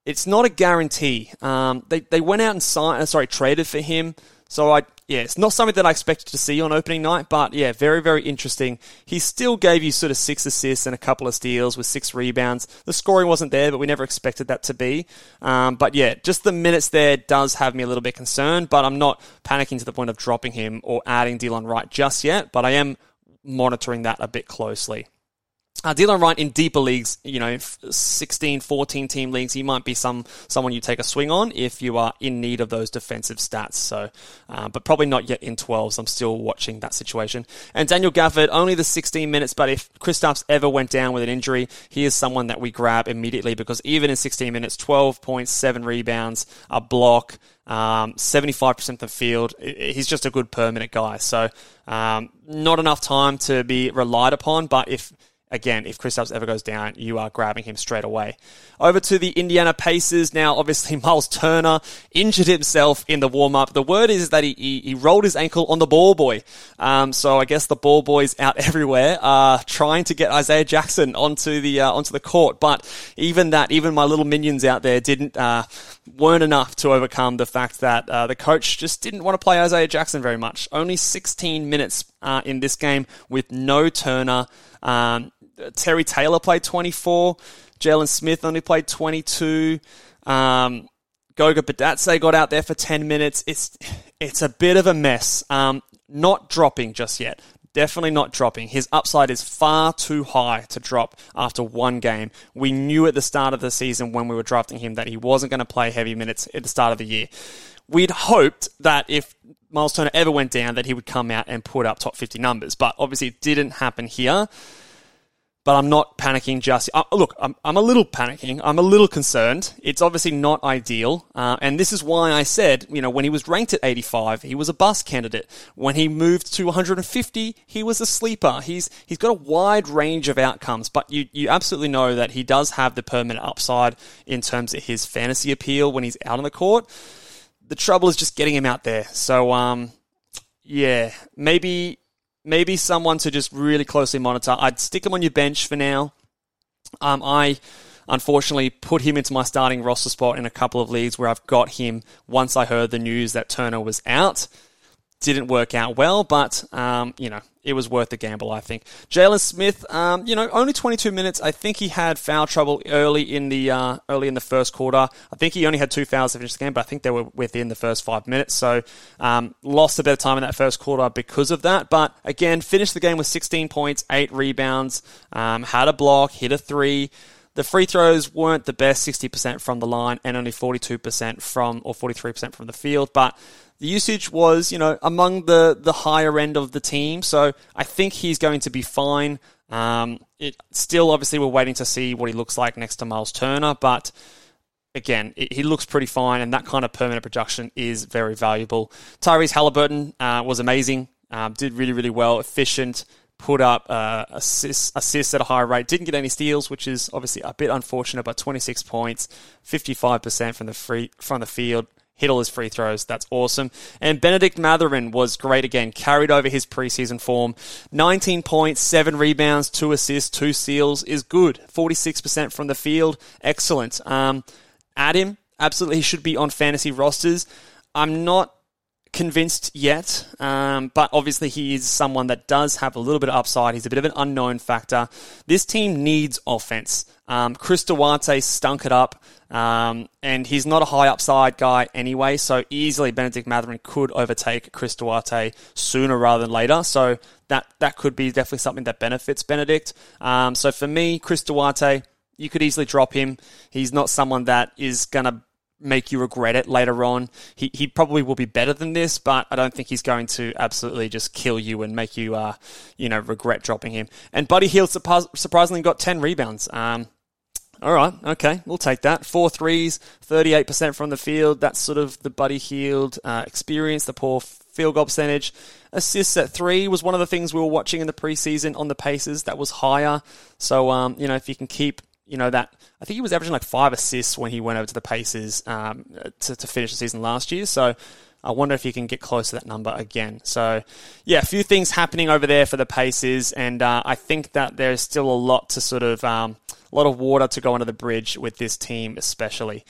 it's not a guarantee. Um, they, they went out and signed, uh, sorry, traded for him. So I, yeah, it's not something that I expected to see on opening night, but yeah, very, very interesting. He still gave you sort of six assists and a couple of steals with six rebounds. The scoring wasn't there, but we never expected that to be. Um, but yeah, just the minutes there does have me a little bit concerned, but I'm not panicking to the point of dropping him or adding Delon Wright just yet, but I am monitoring that a bit closely. Uh, Delon Wright in deeper leagues, you know, 16, 14 team leagues, he might be some someone you take a swing on if you are in need of those defensive stats. So, uh, but probably not yet in 12s. I'm still watching that situation. And Daniel Gafford, only the 16 minutes, but if Kristaps ever went down with an injury, he is someone that we grab immediately because even in 16 minutes, 12 points, seven rebounds, a block, um, 75% of the field. He's just a good permanent guy. So, um, not enough time to be relied upon, but if again, if Kristaps ever goes down, you are grabbing him straight away. Over to the Indiana Pacers. Now, obviously, Miles Turner injured himself in the warm up. The word is that he, he, he rolled his ankle on the ball boy. Um, so I guess the ball boys out everywhere are trying to get Isaiah Jackson onto the, uh, onto the court. But even that, even my little minions out there didn't, uh, weren't enough to overcome the fact that, uh, the coach just didn't want to play Isaiah Jackson very much. Only 16 minutes, uh, in this game with no Turner. Um, Terry Taylor played 24. Jalen Smith only played 22. Um, Goga Bitadze got out there for 10 minutes. It's it's a bit of a mess. Um, not dropping just yet. Definitely not dropping. His upside is far too high to drop after one game. We knew at the start of the season when we were drafting him that he wasn't going to play heavy minutes at the start of the year. We'd hoped that if Miles Turner ever went down, that he would come out and put up top 50 numbers, but obviously it didn't happen here. But I'm not panicking just. Uh, look, I'm, I'm a little panicking. I'm a little concerned. It's obviously not ideal. Uh, and this is why I said, you know, when he was ranked at 85, he was a bust candidate. When he moved to 150, he was a sleeper. He's, he's got a wide range of outcomes, but you, you absolutely know that he does have the permanent upside in terms of his fantasy appeal when he's out on the court. The trouble is just getting him out there. So, um, yeah, maybe maybe someone to just really closely monitor. I'd stick him on your bench for now. Um, I unfortunately put him into my starting roster spot in a couple of leagues where I've got him once I heard the news that Turner was out. Didn't work out well, but um, you know it was worth the gamble, I think. Jalen Smith, um, you know, only 22 minutes. I think he had foul trouble early in the uh, early in the first quarter. I think he only had two fouls to finish the game, but I think they were within the first five minutes. So um, lost a bit of time in that first quarter because of that. But again, finished the game with 16 points, eight rebounds, um, had a block, hit a three. The free throws weren't the best, 60% from the line and only 42% from, or 43% from the field, but the usage was, you know, among the, the higher end of the team. So I think he's going to be fine. Um, it still, obviously, we're waiting to see what he looks like next to Miles Turner, but again, he looks pretty fine, and that kind of permanent production is very valuable. Tyrese Halliburton uh, was amazing, um, did really, really well, efficient, put up uh, assists, assists at a high rate, didn't get any steals, which is obviously a bit unfortunate, but 26 points, 55% from the free from the field, hit all his free throws. That's awesome. And Bennedict Mathurin was great again, carried over his preseason form. 19 points, 7 rebounds, 2 assists, 2 steals is good. 46% from the field, excellent. Um, add him, absolutely, he should be on fantasy rosters. I'm not convinced yet, um, but obviously he is someone that does have a little bit of upside. He's a bit of an unknown factor. This team needs offense. Um, Chris Duarte stunk it up, um, and he's not a high upside guy anyway, so easily Bennedict Mathurin could overtake Chris Duarte sooner rather than later. So that, that could be definitely something that benefits Bennedict. Um, so for me, Chris Duarte, you could easily drop him. He's not someone that is going to make you regret it later on. He, he probably will be better than this, but I don't think he's going to absolutely just kill you and make you, uh, you know, regret dropping him. And Buddy Hield surprisingly got 10 rebounds. Um, all right, okay, we'll take that. Four threes, 38% from the field. That's sort of the Buddy Hield uh, experience, the poor field goal percentage. Assists at three was one of the things we were watching in the preseason on the paces. That was higher. So, um, you know, if you can keep you know that I think he was averaging like five assists when he went over to the Pacers um, to, to finish the season last year. So I wonder if he can get close to that number again. So yeah, a few things happening over there for the Pacers, and uh, I think that there's still a lot to sort of um, a lot of water to go under the bridge with this team, especially.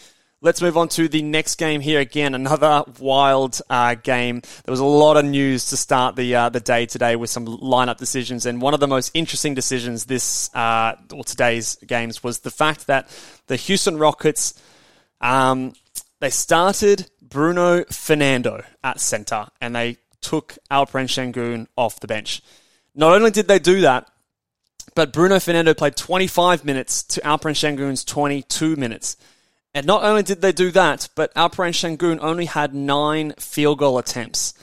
Let's move on to the next game here. Again, another wild uh, game. There was a lot of news to start the uh, the day today with some lineup decisions, and one of the most interesting decisions this uh, or today's games was the fact that the Houston Rockets um, they started Bruno Fernando at center, and they took Alperen Sengun off the bench. Not only did they do that, but Bruno Fernando played 25 minutes to Alperen Sengun's 22 minutes. And not only did they do that, but Alperen Sengun only had nine field goal attempts.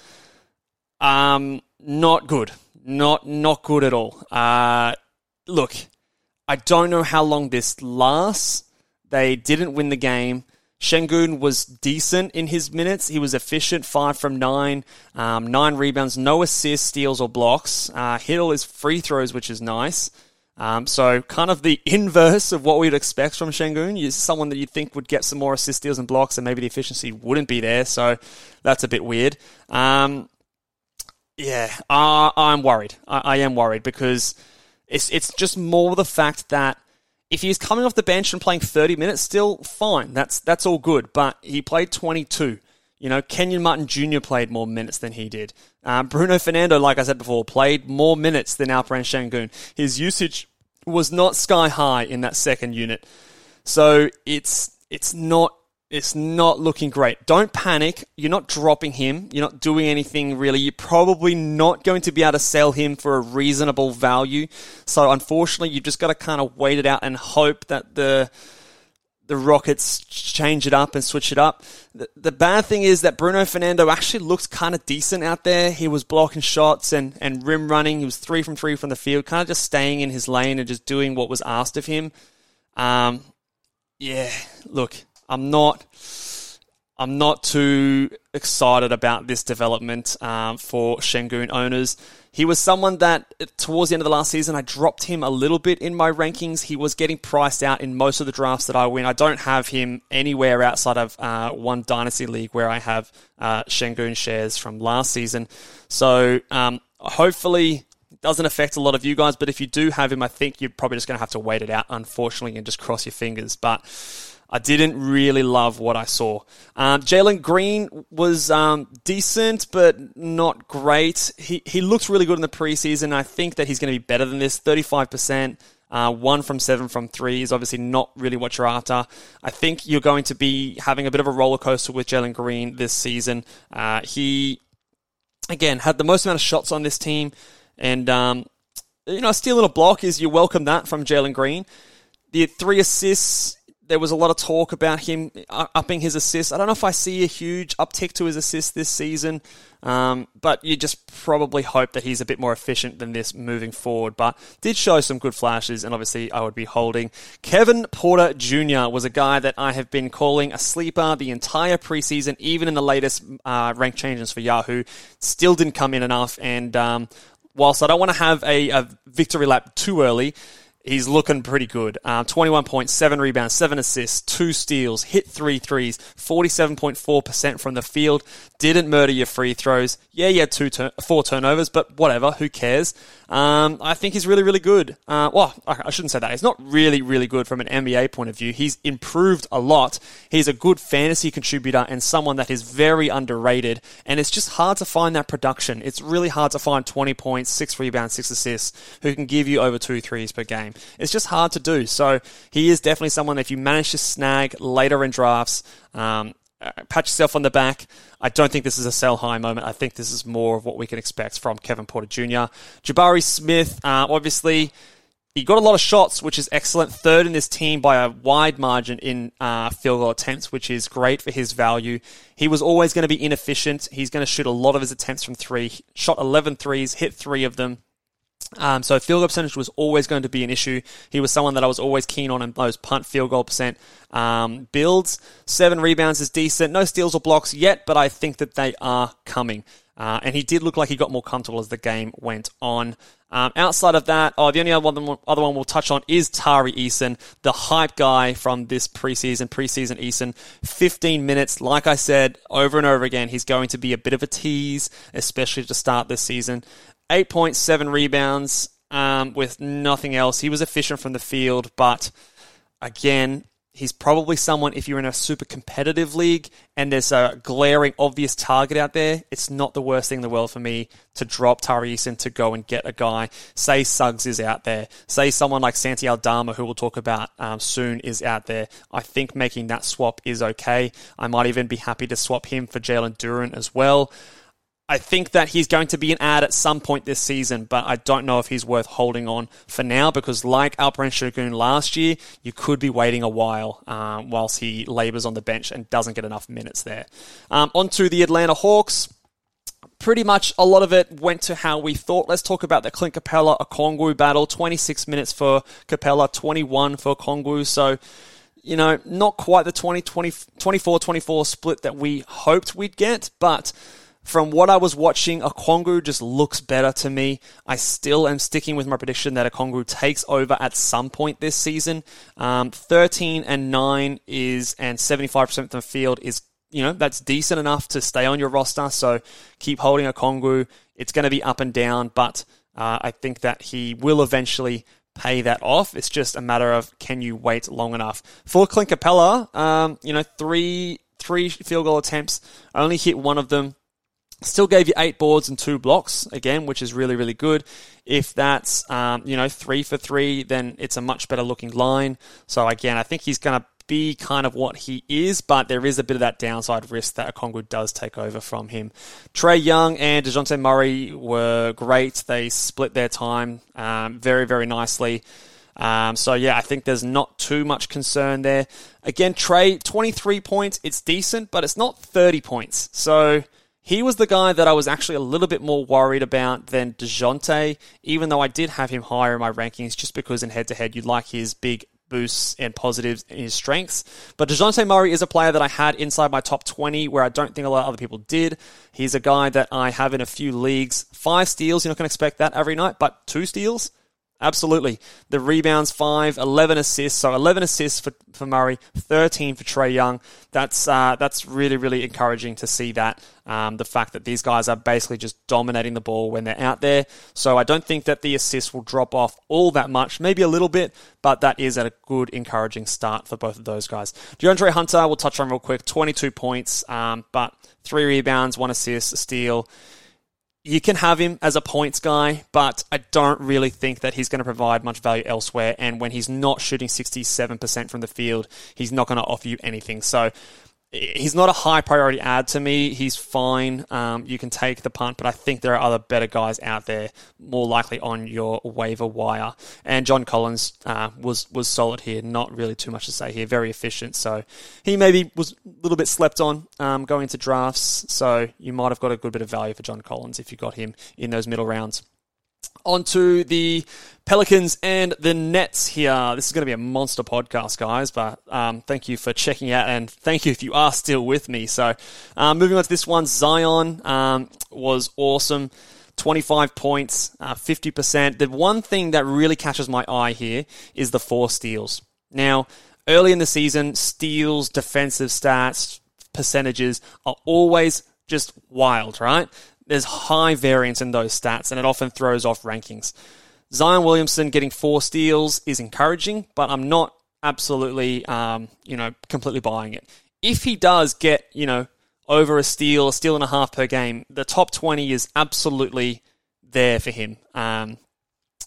Um, not good. Not not good at all. Uh, look, I don't know how long this lasts. They didn't win the game. Sengun was decent in his minutes. He was efficient, five from nine, um, nine rebounds, no assists, steals, or blocks. Uh, hit all his free throws, which is nice. Um, so kind of the inverse of what we'd expect from Sengun. He's someone that you'd think would get some more assist steals and blocks, and maybe the efficiency wouldn't be there. So that's a bit weird. Um, yeah, I'm worried. I, I, am worried because it's it's just more the fact that if he's coming off the bench and playing 30 minutes, still fine. That's that's all good. But he played 22. You know, Kenyon Martin Jr. played more minutes than he did. Uh, Bruno Fernando, like I said before, played more minutes than Alperen Sengun. His usage was not sky high in that second unit. So it's it's not it's not looking great. Don't panic. You're not dropping him. You're not doing anything really. You're probably not going to be able to sell him for a reasonable value. So unfortunately, you've just got to kind of wait it out and hope that the the Rockets change it up and switch it up. The, the bad thing is that Bruno Fernando actually looks kind of decent out there. He was blocking shots and, and rim running. He was three from three from the field, kind of just staying in his lane and just doing what was asked of him. Um, yeah, look, I'm not. I'm not too excited about this development um, for Sengun owners. He was someone that, towards the end of the last season, I dropped him a little bit in my rankings. He was getting priced out in most of the drafts that I win. I don't have him anywhere outside of uh, one dynasty league where I have uh, Sengun shares from last season. So um, hopefully it doesn't affect a lot of you guys, but if you do have him, I think you're probably just going to have to wait it out, unfortunately, and just cross your fingers. But I didn't really love what I saw. Um, Jalen Green was um, decent, but not great. He he looked really good in the preseason. I think that he's going to be better than this. Thirty five percent. Uh, one from seven from three is obviously not really what you're after. I think you're going to be having a bit of a roller coaster with Jalen Green this season. Uh, he, again, had the most amount of shots on this team, and um, you know, stealing a block is you welcome that from Jalen Green. The three assists there was a lot of talk about him uh, upping his assists. I don't know if I see a huge uptick to his assists this season, um, but you just probably hope that he's a bit more efficient than this moving forward. But did show some good flashes, and obviously I would be holding. Kevin Porter Jr. was a guy that I have been calling a sleeper the entire preseason, even in the latest uh, rank changes for Yahoo. Still didn't come in enough, and um, whilst I don't want to have a, a victory lap too early, he's looking pretty good. Uh, 21 points, 7 rebounds, 7 assists, 2 steals, hit 3 threes, 47.4% from the field, didn't murder your free throws. Yeah, had two tur- 4 turnovers, but whatever, who cares? Um, I think he's really, really good. Uh, well, I shouldn't say that. He's not really, really good from an NBA point of view. He's improved a lot. He's a good fantasy contributor and someone that is very underrated, and it's just hard to find that production. It's really hard to find 20 points, 6 rebounds, 6 assists, who can give you over 2 threes per game game. It's just hard to do. So he is definitely someone that if you manage to snag later in drafts, um, uh, pat yourself on the back. I don't think this is a sell high moment. I think this is more of what we can expect from Kevin Porter Jr. Jabari Smith, uh, obviously, he got a lot of shots, which is excellent. Third in this team by a wide margin in uh, field goal attempts, which is great for his value. He was always going to be inefficient. He's going to shoot a lot of his attempts from three. Shot 11 threes, hit three of them. Um, so field goal percentage was always going to be an issue. He was someone that I was always keen on in those punt field goal percent um, builds. Seven rebounds is decent. No steals or blocks yet, but I think that they are coming. Uh, and he did look like he got more comfortable as the game went on. Um, outside of that, oh, the only other one, other one we'll touch on is Tari Eason, the hype guy from this preseason. Preseason Eason, 15 minutes. Like I said over and over again, he's going to be a bit of a tease, especially to start this season. 8.7 rebounds um, with nothing else. He was efficient from the field, but again, he's probably someone, if you're in a super competitive league and there's a glaring, obvious target out there, it's not the worst thing in the world for me to drop Tari Eason to go and get a guy. Say Suggs is out there. Say someone like Santi Aldama, who we'll talk about um, soon, is out there. I think making that swap is okay. I might even be happy to swap him for Jalen Duren as well. I think that he's going to be an add at some point this season, but I don't know if he's worth holding on for now because, like Alperen Sengun last year, you could be waiting a while um, whilst he labours on the bench and doesn't get enough minutes there. Um, on to the Atlanta Hawks pretty much a lot of it went to how we thought. Let's talk about the Clint Capela Okongwu battle. 26 minutes for Capela, 21 for Okongwu. So, you know, not quite the 20, 20, 24 24 split that we hoped we'd get, but from what I was watching, Okongwu just looks better to me. I still am sticking with my prediction that Okongwu takes over at some point this season. Um, 13 and 9 is, and 75% of the field is, you know, that's decent enough to stay on your roster. So keep holding Okongwu. It's going to be up and down, but uh, I think that he will eventually pay that off. It's just a matter of can you wait long enough. For Clint Capela, um, you know, three three field goal attempts, only hit one of them. Still gave you eight boards and two blocks again, which is really really good. If that's um, you know three for three, then it's a much better looking line. So again, I think he's going to be kind of what he is, but there is a bit of that downside risk that Okongwu does take over from him. Trae Young and Dejounte Murray were great. They split their time um, very very nicely. Um, so yeah, I think there's not too much concern there. Again, Trae, 23 points, it's decent, but it's not 30 points. So he was the guy that I was actually a little bit more worried about than DeJounte, even though I did have him higher in my rankings just because in head to head you like his big boosts and positives in his strengths. But DeJounte Murray is a player that I had inside my top 20 where I don't think a lot of other people did. He's a guy that I have in a few leagues. Five steals, you're not going to expect that every night, but two steals? Absolutely. The rebounds, 5, 11 assists. So 11 assists for, for Murray, 13 for Trae Young. That's, uh, that's really, really encouraging to see that. Um, the fact that these guys are basically just dominating the ball when they're out there. So I don't think that the assists will drop off all that much, maybe a little bit, but that is a good, encouraging start for both of those guys. DeAndre Hunter, we'll touch on real quick, 22 points, um, but three rebounds, one assist, a steal you can have him as a points guy, but I don't really think that he's going to provide much value elsewhere. And when he's not shooting 67% from the field, he's not going to offer you anything. So he's not a high priority add to me. He's fine. Um, you can take the punt, but I think there are other better guys out there, more likely on your waiver wire. And John Collins uh, was was solid here. Not really too much to say here. Very efficient. So he maybe was a little bit slept on um, going into drafts. So you might have got a good bit of value for John Collins if you got him in those middle rounds. Onto the Pelicans and the Nets here. This is going to be a monster podcast, guys, but um, thank you for checking out and thank you if you are still with me. So, um, moving on to this one, Zion um, was awesome. 25 points, uh, 50%. The one thing that really catches my eye here is the four steals. Now, early in the season, steals, defensive stats, percentages are always just wild, right? There's high variance in those stats, and it often throws off rankings. Zion Williamson getting four steals is encouraging, but I'm not absolutely, um, you know, completely buying it. If he does get, you know, over a steal, a steal and a half per game, the top 20 is absolutely there for him. Um,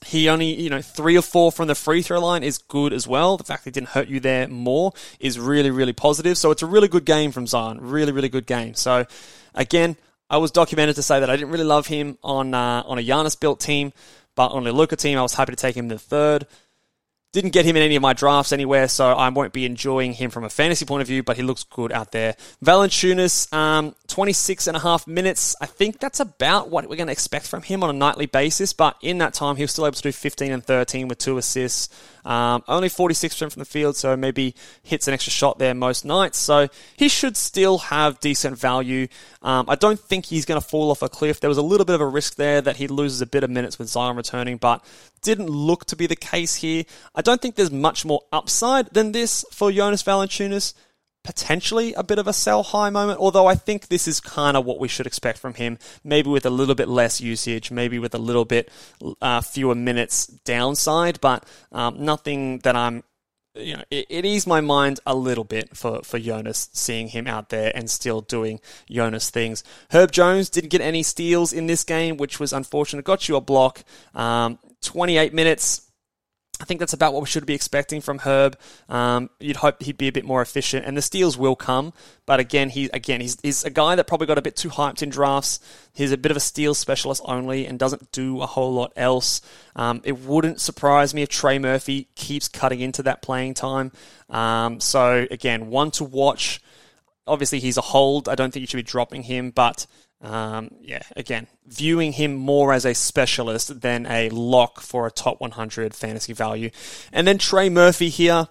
he only, you know, three or four from the free throw line is good as well. The fact that he didn't hurt you there more is really, really positive. So it's a really good game from Zion. Really, really good game. So again, I was documented to say that I didn't really love him on uh, on a Giannis built team, but on a Luka team, I was happy to take him in the third. Didn't get him in any of my drafts anywhere, so I won't be enjoying him from a fantasy point of view, but he looks good out there. Valanciunas, um, 26 and a half minutes. I think that's about what we're going to expect from him on a nightly basis, but in that time, he was still able to do 15 and 13 with two assists. Um, only 46% from the field, so maybe hits an extra shot there most nights. So he should still have decent value. Um, I don't think he's going to fall off a cliff. There was a little bit of a risk there that he loses a bit of minutes with Zion returning, but didn't look to be the case here. I don't think there's much more upside than this for Jonas Valanciunas potentially a bit of a sell high moment, although I think this is kind of what we should expect from him. Maybe with a little bit less usage, maybe with a little bit uh, fewer minutes downside, but um, nothing that I'm. You know, it, it eased my mind a little bit for, for Jonas seeing him out there and still doing Jonas things. Herb Jones didn't get any steals in this game, which was unfortunate. Got you a block. Um, 28 minutes, I think that's about what we should be expecting from Herb. Um, you'd hope he'd be a bit more efficient, and the steals will come. But again, he again he's, he's a guy that probably got a bit too hyped in drafts. He's a bit of a steal specialist only, and doesn't do a whole lot else. Um, it wouldn't surprise me if Trey Murphy keeps cutting into that playing time. Um, so again, one to watch. Obviously, he's a hold. I don't think you should be dropping him, but um, yeah, again, viewing him more as a specialist than a lock for a top 100 fantasy value. And then Trey Murphy here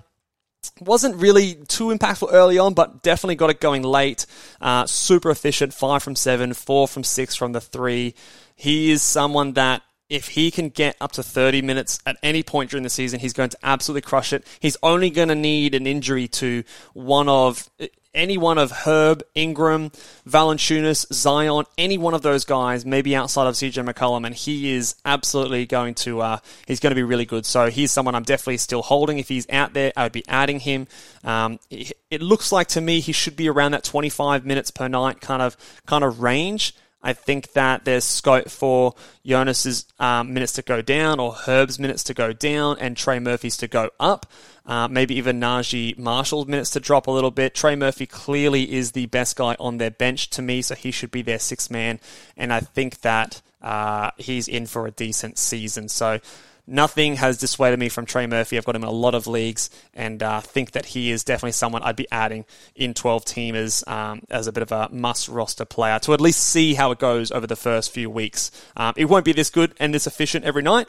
wasn't really too impactful early on, but definitely got it going late. Uh, super efficient, five from seven, four from six from the three. He is someone that if he can get up to 30 minutes at any point during the season, he's going to absolutely crush it. He's only going to need an injury to one of any one of Herb, Ingram, Valanciunas, Zion, any one of those guys, maybe outside of CJ McCollum, and he is absolutely going to uh, he's going to be really good. So he's someone I'm definitely still holding. If he's out there, I would be adding him. Um, it, it looks like to me he should be around that 25 minutes per night kind of kind of range. I think that there's scope for Jonas's um, minutes to go down or Herb's minutes to go down and Trey Murphy's to go up. Uh, maybe even Naji Marshall's minutes to drop a little bit. Trey Murphy clearly is the best guy on their bench to me, so he should be their sixth man. And I think that uh, he's in for a decent season. So nothing has dissuaded me from Trey Murphy. I've got him in a lot of leagues and uh, think that he is definitely someone I'd be adding in 12 teamers um, as a bit of a must roster player to at least see how it goes over the first few weeks. Um, it won't be this good and this efficient every night,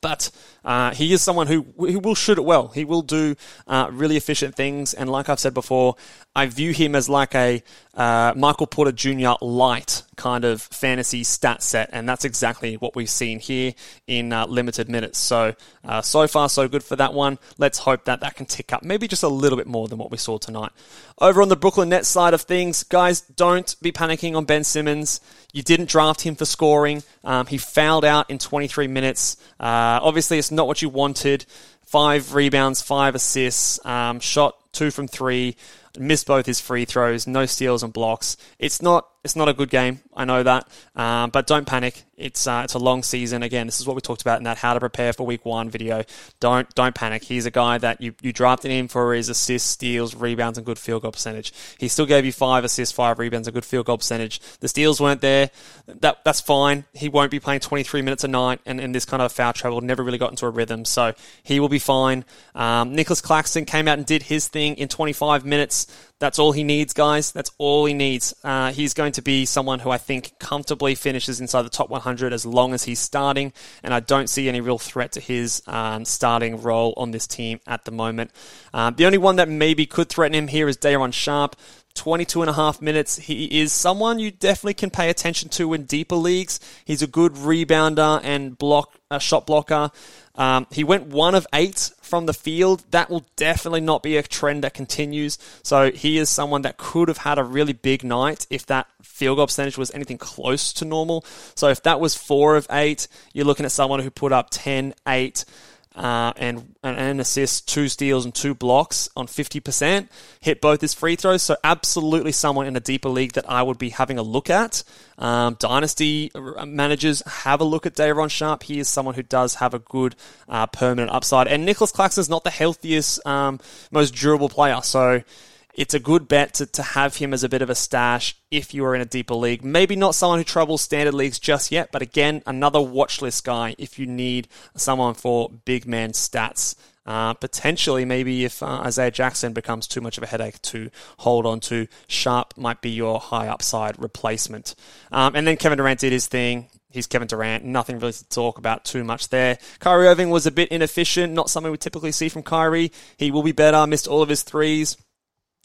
but uh, he is someone who, who will shoot it well. He will do uh, really efficient things. And like I've said before, I view him as like a uh, Michael Porter Jr. light kind of fantasy stat set. And that's exactly what we've seen here in uh, limited minutes. So, uh, so far, so good for that one. Let's hope that that can tick up maybe just a little bit more than what we saw tonight. Over on the Brooklyn Nets side of things, guys, don't be panicking on Ben Simmons. You didn't draft him for scoring. Um, he fouled out in 23 minutes. Uh, obviously, it's not what you wanted. Five rebounds, five assists, um, shot two from three, missed both his free throws, no steals and blocks. It's not it's not a good game. I know that, um, but don't panic. It's uh, it's a long season. Again, this is what we talked about in that how to prepare for week one video. Don't don't panic. He's a guy that you, you drafted him for his assists, steals, rebounds, and good field goal percentage. He still gave you five assists, five rebounds, a good field goal percentage. The steals weren't there. That that's fine. He won't be playing 23 minutes a night, and, and this kind of foul trouble never really got into a rhythm, so he will be fine. Um, Nicholas Claxton came out and did his thing in 25 minutes. That's all he needs, guys. That's all he needs. Uh, he's going to be someone who I think comfortably finishes inside the top 100 as long as he's starting, and I don't see any real threat to his um, starting role on this team at the moment. Um, the only one that maybe could threaten him here is Day'Ron Sharpe. 22 and a half minutes. He is someone you definitely can pay attention to in deeper leagues. He's a good rebounder and block, a shot blocker. Um, he went one of eight from the field. That will definitely not be a trend that continues. So he is someone that could have had a really big night if that field goal percentage was anything close to normal. So if that was four of eight, you're looking at someone who put up 10, 8, uh, and, and an assist, two steals, and two blocks on 50%. Hit both his free throws. So, absolutely someone in a deeper league that I would be having a look at. Um, Dynasty managers have a look at Day'Ron Sharpe. He is someone who does have a good uh, permanent upside. And Nicholas Claxton is not the healthiest, um, most durable player. So, it's a good bet to, to have him as a bit of a stash if you are in a deeper league. Maybe not someone who troubles standard leagues just yet, but again, another watch list guy if you need someone for big man stats. Uh, potentially, maybe if uh, Isaiah Jackson becomes too much of a headache to hold on to, Sharpe might be your high upside replacement. Um, and then Kevin Durant did his thing. He's Kevin Durant. Nothing really to talk about too much there. Kyrie Irving was a bit inefficient. Not something we typically see from Kyrie. He will be better. Missed all of his threes.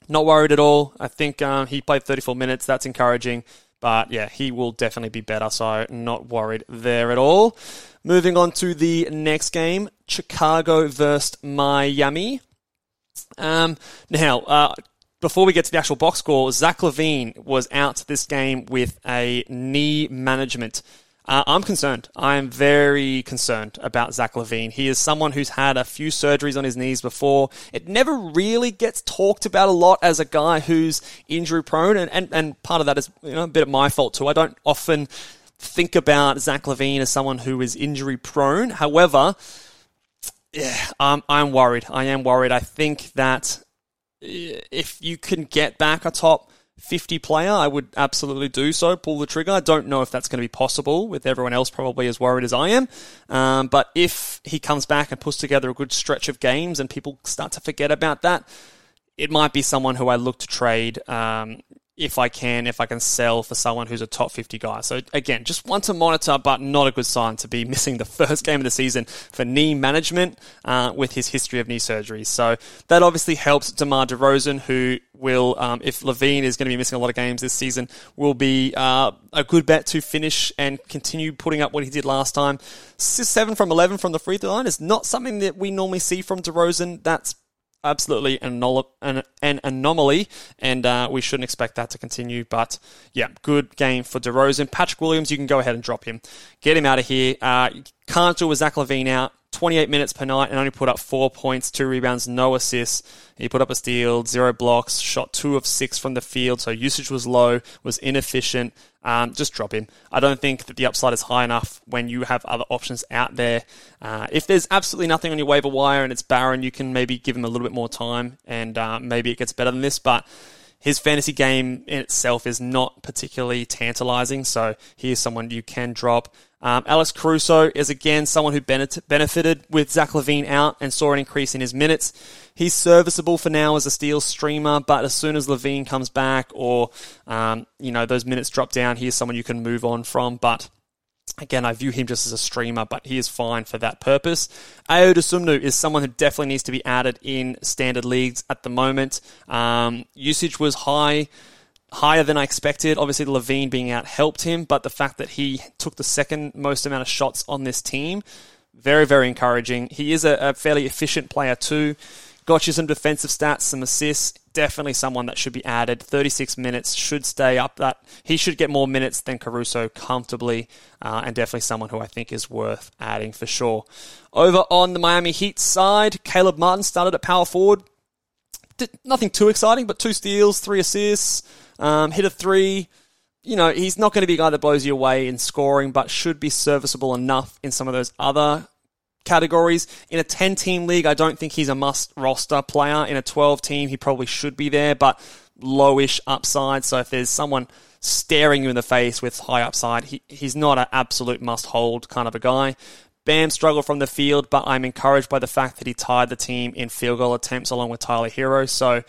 Not worried at all. I think uh, he played 34 minutes. That's encouraging. But yeah, he will definitely be better. So not worried there at all. Moving on to the next game Chicago versus Miami. Um, now, uh, before we get to the actual box score, Zach LaVine was out this game with a knee management. Uh, I'm concerned. I am very concerned about Zach LaVine. He is someone who's had a few surgeries on his knees before. It never really gets talked about a lot as a guy who's injury prone, and, and, and part of that is you know, a bit of my fault too. I don't often think about Zach LaVine as someone who is injury prone. However, yeah, I'm, I'm worried. I am worried. I think that eh, if you can get back a top 50 player, I would absolutely do so, pull the trigger. I don't know if that's going to be possible with everyone else probably as worried as I am. Um, but if he comes back and puts together a good stretch of games and people start to forget about that, it might be someone who I look to trade um, if I can, if I can sell for someone who's a top 50 guy. So again, just one to monitor, but not a good sign to be missing the first game of the season for knee management uh, with his history of knee surgery. So that obviously helps DeMar DeRozan, who will, um, if LaVine is going to be missing a lot of games this season, will be uh, a good bet to finish and continue putting up what he did last time. Seven from 11 from the free throw line is not something that we normally see from DeRozan. That's absolutely an, an, an anomaly, and uh, we shouldn't expect that to continue. But yeah, good game for DeRozan. Patrick Williams, you can go ahead and drop him. Get him out of here. Uh, can't do with Zach LaVine out. 28 minutes per night and only put up four points, two rebounds, no assists. He put up a steal, zero blocks, shot two of six from the field, so usage was low, was inefficient. Um, just drop him. I don't think that the upside is high enough when you have other options out there. Uh, if there's absolutely nothing on your waiver wire and it's barren, you can maybe give him a little bit more time and uh, maybe it gets better than this. But his fantasy game in itself is not particularly tantalizing, so he is someone you can drop. Um, Alex Caruso is again someone who benefited with Zach LaVine out and saw an increase in his minutes. He's serviceable for now as a steal streamer, but as soon as LaVine comes back or um, you know those minutes drop down, he's someone you can move on from. But Again, I view him just as a streamer, but he is fine for that purpose. Ayo Dosunmu is someone who definitely needs to be added in standard leagues at the moment. Um, usage was high, higher than I expected. Obviously, LaVine being out helped him, but the fact that he took the second most amount of shots on this team, very, very encouraging. He is a, a fairly efficient player too. Got you some defensive stats, some assists definitely someone that should be added. 36 minutes should stay up that. He should get more minutes than Caruso comfortably, uh, and definitely someone who I think is worth adding for sure. Over on the Miami Heat side, Caleb Martin started at power forward. Did nothing too exciting, but two steals, three assists, um, hit a three. You know, he's not going to be a guy that blows you away in scoring, but should be serviceable enough in some of those other categories. In a 10 team league, I don't think he's a must roster player. In a 12 team, he probably should be there, but lowish upside. So if there's someone staring you in the face with high upside, he, he's not an absolute must hold kind of a guy. Bam struggled from the field, but I'm encouraged by the fact that he tied the team in field goal attempts along with Tyler Herro. So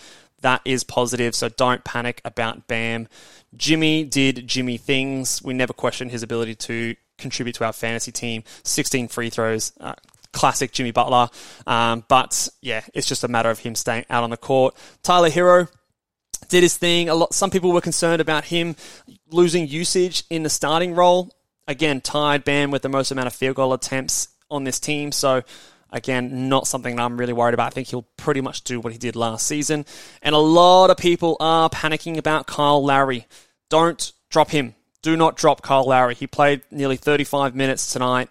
that is positive. So don't panic about Bam. Jimmy did Jimmy things. We never questioned his ability to contribute to our fantasy team. 16 free throws. Uh, classic Jimmy Butler. Um, but yeah, it's just a matter of him staying out on the court. Tyler Herro, did his thing. A lot. Some people were concerned about him losing usage in the starting role. Again, tied Bam with the most amount of field goal attempts on this team. So again, not something that I'm really worried about. I think he'll pretty much do what he did last season. And a lot of people are panicking about Kyle Lowry. Don't drop him. Do not drop Kyle Lowry. He played nearly 35 minutes tonight.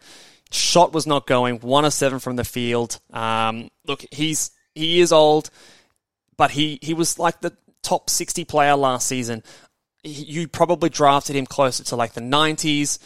Shot was not going. One of seven from the field. Um, look, he's he is old, but he he was like the top 60 player last season. You probably drafted him closer to like the 90s.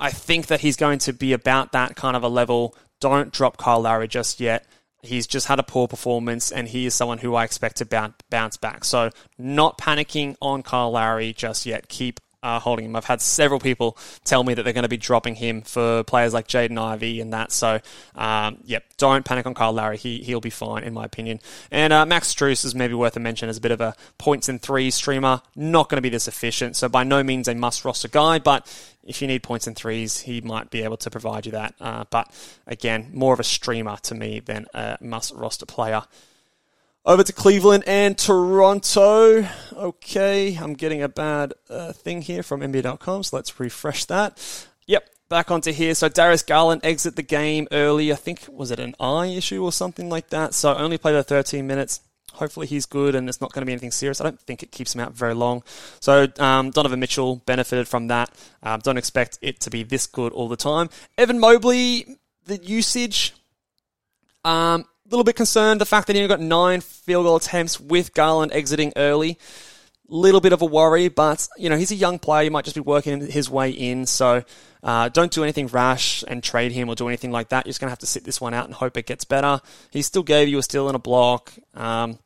I think that he's going to be about that kind of a level. Don't drop Kyle Lowry just yet. He's just had a poor performance, and he is someone who I expect to bounce back. So, not panicking on Kyle Lowry just yet. Keep holding him. I've had several people tell me that they're going to be dropping him for players like Jaden Ivey and that. So, um, yep, don't panic on Kyle Lowry. He, he'll be fine, in my opinion. And uh, Max Strus is maybe worth a mention as a bit of a points and threes streamer. Not going to be this efficient, so by no means a must roster guy, but if you need points and threes, he might be able to provide you that. Uh, but again, more of a streamer to me than a must roster player. Over to Cleveland and Toronto. Okay, I'm getting a bad uh, thing here from NBA.com, so let's refresh that. Yep, back onto here. So Darius Garland exit the game early. I think was it an eye issue or something like that. So only played the 13 minutes. Hopefully he's good and it's not going to be anything serious. I don't think it keeps him out very long. So um, Donovan Mitchell benefited from that. Um, don't expect it to be this good all the time. Evan Mobley, the usage. Um, little bit concerned the fact that he only got nine field goal attempts with Garland exiting early. Little bit of a worry, but you know he's a young player. You might just be working his way in, so uh, don't do anything rash and trade him or do anything like that. You're just gonna have to sit this one out and hope it gets better. He still gave you a steal and a block. Um,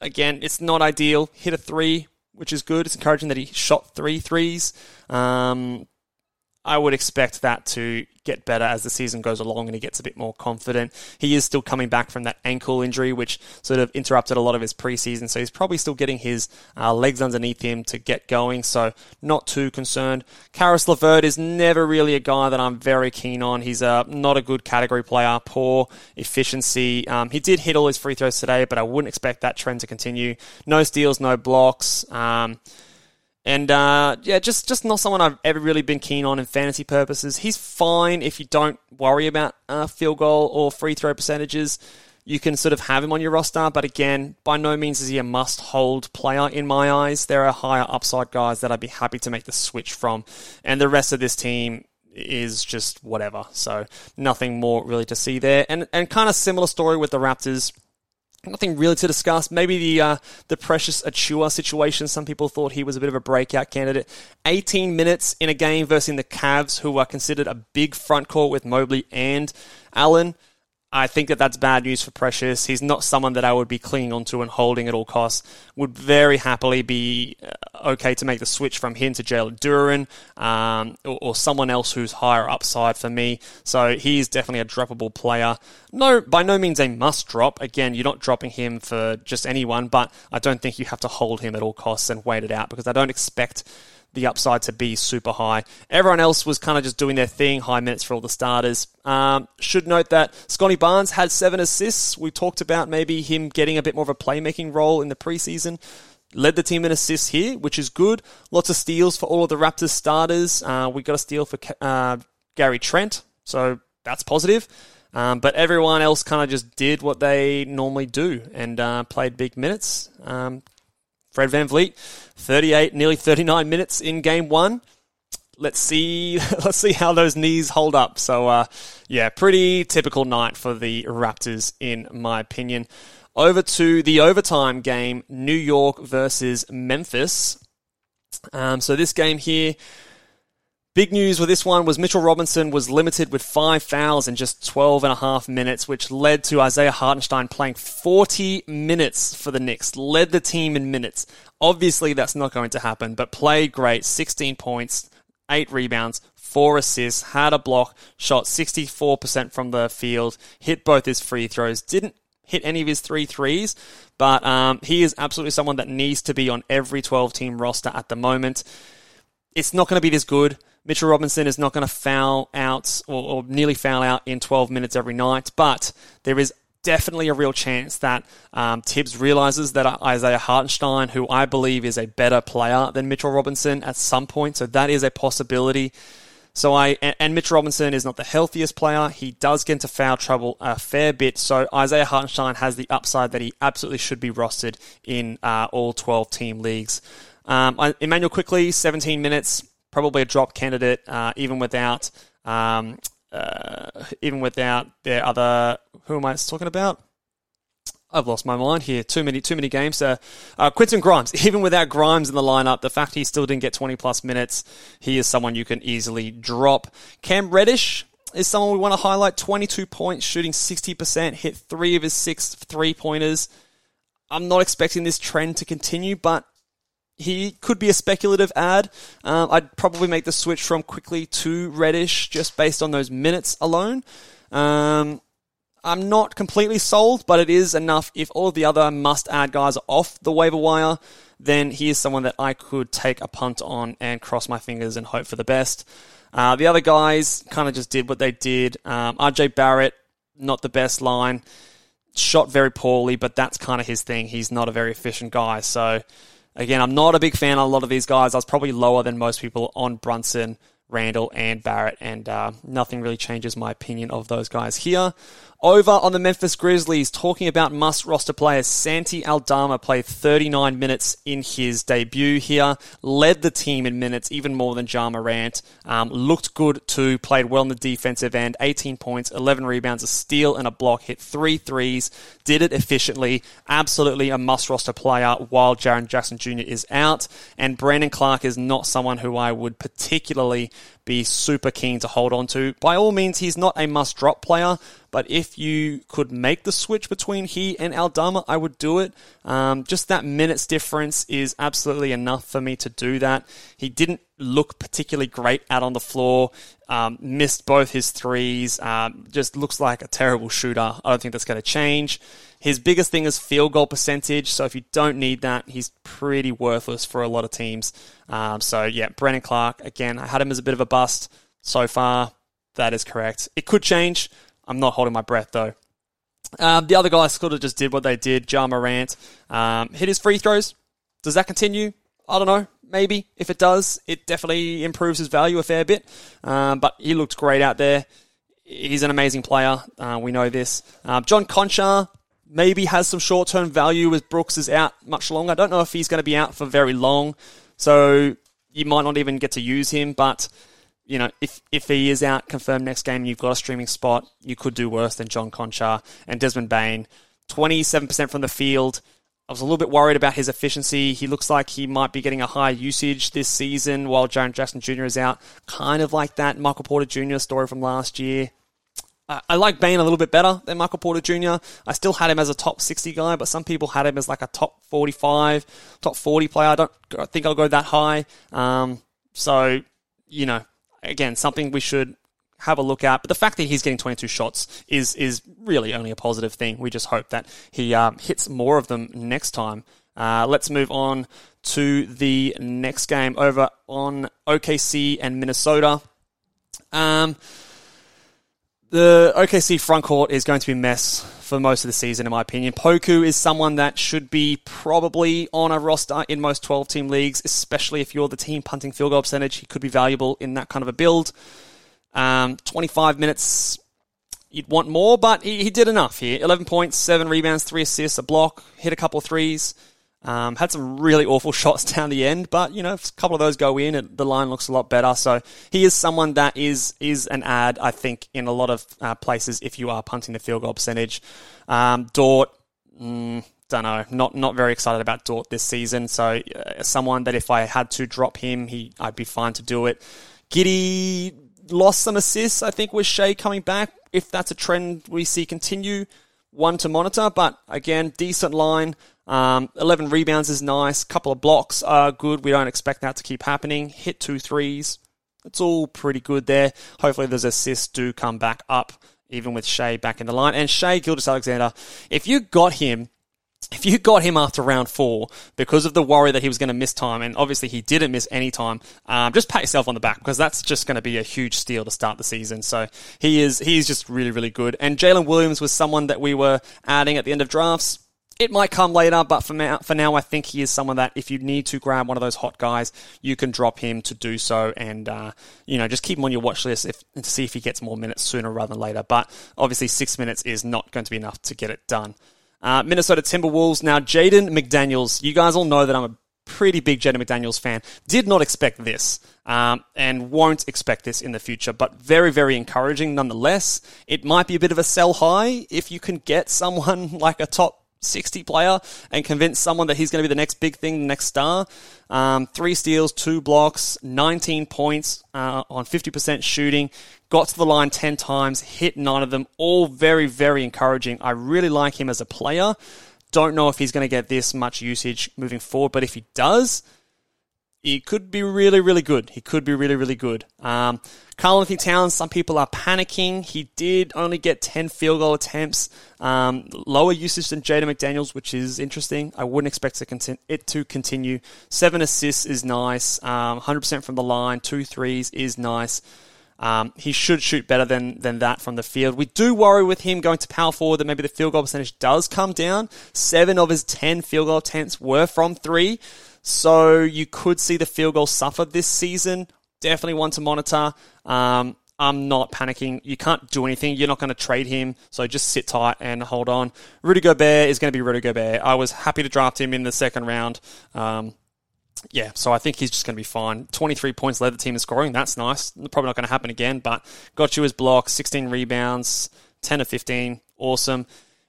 again, it's not ideal. Hit a three, which is good. It's encouraging that he shot three threes. Um, I would expect that to get better as the season goes along and he gets a bit more confident. He is still coming back from that ankle injury, which sort of interrupted a lot of his preseason. So he's probably still getting his uh, legs underneath him to get going. So not too concerned. Caris LeVert is never really a guy that I'm very keen on. He's a, not a good category player, poor efficiency. Um, he did hit all his free throws today, but I wouldn't expect that trend to continue. No steals, no blocks. Um, and uh, yeah, just just not someone I've ever really been keen on in fantasy purposes. He's fine if you don't worry about uh, field goal or free throw percentages. You can sort of have him on your roster, but again, by no means is he a must hold player in my eyes. There are higher upside guys that I'd be happy to make the switch from, and the rest of this team is just whatever. So nothing more really to see there. And and kind of similar story with the Raptors. Nothing really to discuss. Maybe the uh, the Precious Achiuwa situation. Some people thought he was a bit of a breakout candidate. 18 minutes in a game versus the Cavs, who are considered a big front court with Mobley and Allen. I think that that's bad news for Precious. He's not someone that I would be clinging onto and holding at all costs. Would very happily be uh, okay to make the switch from him to Jalen Duren um, or, or, someone else who's higher upside for me. So he's definitely a droppable player. No, by no means a must drop. Again, you're not dropping him for just anyone, but I don't think you have to hold him at all costs and wait it out because I don't expect the upside to be super high. Everyone else was kind of just doing their thing, high minutes for all the starters. Um, should note that Scottie Barnes had seven assists. We talked about maybe him getting a bit more of a playmaking role in the preseason. Led the team in assists here, which is good. Lots of steals for all of the Raptors starters. Uh, we got a steal for uh, Gary Trent, so that's positive. Um, but everyone else kind of just did what they normally do and uh, played big minutes. Um, Fred Van VanVleet, 38, nearly 39 minutes in game one. Let's see, let's see how those knees hold up. So, uh, yeah, pretty typical night for the Raptors, in my opinion. Over to the overtime game, New York versus Memphis. Um, so this game here, Big news with this one was Mitchell Robinson was limited with five fouls in just 12 and a half minutes, which led to Isaiah Hartenstein playing 40 minutes for the Knicks, led the team in minutes. Obviously, that's not going to happen, but played great 16 points, 8 rebounds, 4 assists, had a block, shot 64% from the field, hit both his free throws, didn't hit any of his three threes, but um, he is absolutely someone that needs to be on every 12 team roster at the moment. It's not going to be this good. Mitchell Robinson is not going to foul out or, or, nearly foul out in 12 minutes every night, but there is definitely a real chance that um, Thibs realizes that Isaiah Hartenstein, who I believe is a better player than Mitchell Robinson at some point, so that is a possibility. So I and, and Mitch Robinson is not the healthiest player. He does get into foul trouble a fair bit. So Isaiah Hartenstein has the upside that he absolutely should be rostered in uh, all 12 team leagues. Um, Immanuel Quickley, 17 minutes probably a drop candidate, uh, even without um, uh, even without their other. Who am I talking about? I've lost my mind here. Too many, too many games. Uh, uh, Quentin Grimes, even without Grimes in the lineup, the fact he still didn't get 20 plus minutes, he is someone you can easily drop. Cam Reddish is someone we want to highlight. 22 points, shooting 60%, hit three of his six three pointers. I'm not expecting this trend to continue, but he could be a speculative add. Um, I'd probably make the switch from Quickley to Reddish just based on those minutes alone. Um, I'm not completely sold, but it is enough. If all the other must add guys are off the waiver wire, then he is someone that I could take a punt on and cross my fingers and hope for the best. Uh, the other guys kind of just did what they did. Um, RJ Barrett, not the best line. Shot very poorly, but that's kind of his thing. He's not a very efficient guy. So Again, I'm not a big fan of a lot of these guys. I was probably lower than most people on Brunson, Randle, and Barrett, and uh, nothing really changes my opinion of those guys here. Over on the Memphis Grizzlies, talking about must roster players, Santi Aldama played 39 minutes in his debut here, led the team in minutes even more than Ja Morant. Um, looked good too, played well in the defensive end, 18 points, 11 rebounds, a steal, and a block, hit three threes, did it efficiently. Absolutely a must roster player while Jaren Jackson Jr. is out. And Brandon Clarke is not someone who I would particularly be super keen to hold on to. By all means, he's not a must drop player, but if you could make the switch between he and Aldama, I would do it. Um, just that minutes difference is absolutely enough for me to do that. He didn't look particularly great out on the floor. Um, missed both his threes. Um, just looks like a terrible shooter. I don't think that's going to change. His biggest thing is field goal percentage. So if you don't need that, he's pretty worthless for a lot of teams. Um, so yeah, Brandon Clarke again. I had him as a bit of a bust so far. That is correct. It could change. I'm not holding my breath though. Um, the other guys sort of just did what they did. Ja Morant um, hit his free throws. Does that continue? I don't know. Maybe if it does, it definitely improves his value a fair bit. Um, but he looked great out there. He's an amazing player. Uh, we know this. Uh, John Konchar maybe has some short term value as Brooks is out much longer. I don't know if he's going to be out for very long, so you might not even get to use him. But you know, if if he is out confirmed next game, you've got a streaming spot. You could do worse than John Konchar and Desmond Bane. Twenty seven percent from the field. I was a little bit worried about his efficiency. He looks like he might be getting a high usage this season while Jaren Jackson Jr. is out. Kind of like that Michael Porter Jr. story from last year. I like Bane a little bit better than Michael Porter Jr. I still had him as a top 60 guy, but some people had him as like a top 45, top 40 player. I don't think I'll go that high. Um, so, you know, again, something we should have a look at. But the fact that he's getting 22 shots is is really only a positive thing. We just hope that he um, hits more of them next time. Uh, let's move on to the next game over on OKC and Minnesota. Um, the OKC front court is going to be a mess for most of the season, in my opinion. Poku is someone that should be probably on a roster in most 12 team leagues, especially if you're the team punting field goal percentage. He could be valuable in that kind of a build. Um, 25 minutes, you'd want more, but he, he did enough here. 11 points, 7 rebounds, 3 assists, a block, hit a couple threes. Um, had some really awful shots down the end, but you know, a couple of those go in, the line looks a lot better. So he is someone that is is an add, I think, in a lot of uh, places if you are punting the field goal percentage. Um, Dort, mm, don't know, not not very excited about Dort this season. So uh, someone that if I had to drop him, he I'd be fine to do it. Giddey lost some assists, I think, with Shai coming back. If that's a trend we see continue, one to monitor. But again, decent line. Um, 11 rebounds is nice. Couple of blocks are good. We don't expect that to keep happening. Hit two threes. It's all pretty good there. Hopefully, those assists do come back up, even with Shai back in the line. And Shai Gilgeous-Alexander, if you got him if you got him after round four because of the worry that he was going to miss time, and obviously he didn't miss any time, um, just pat yourself on the back because that's just going to be a huge steal to start the season. So he is he's just really really good. And Jalen Williams was someone that we were adding at the end of drafts. It might come later, but for now, for now, I think he is someone that if you need to grab one of those hot guys, you can drop him to do so, and uh, you know just keep him on your watch list if, to see if he gets more minutes sooner rather than later. But obviously, six minutes is not going to be enough to get it done. Uh, Minnesota Timberwolves. Now, Jaden McDaniels. You guys all know that I'm a pretty big Jaden McDaniels fan. Did not expect this um, and won't expect this in the future, but very, very encouraging nonetheless. It might be a bit of a sell high if you can get someone like a top 60 player and convince someone that he's going to be the next big thing, the next star. Um, three steals, two blocks, 19 points uh, on 50% shooting. Got to the line 10 times, hit nine of them. All very, very encouraging. I really like him as a player. Don't know if he's going to get this much usage moving forward, but if he does, he could be really, really good. He could be really, really good. Um, Karl-Anthony Towns, some people are panicking. He did only get 10 field goal attempts, um, lower usage than Jaden McDaniels, which is interesting. I wouldn't expect it to continue. Seven assists is nice. Um, 100% from the line, two threes is nice. Um, he should shoot better than, than that from the field. We do worry with him going to power forward that maybe the field goal percentage does come down. Seven of his 10 field goal attempts were from three. So you could see the field goal suffer this season. Definitely one to monitor. Um, I'm not panicking. You can't do anything. You're not going to trade him. So just sit tight and hold on. Rudy Gobert is going to be Rudy Gobert. I was happy to draft him in the second round. Um, yeah, so I think he's just going to be fine. 23 points led the team in scoring. That's nice. Probably not going to happen again, but got you his block, 16 rebounds, 10 of 15. Awesome.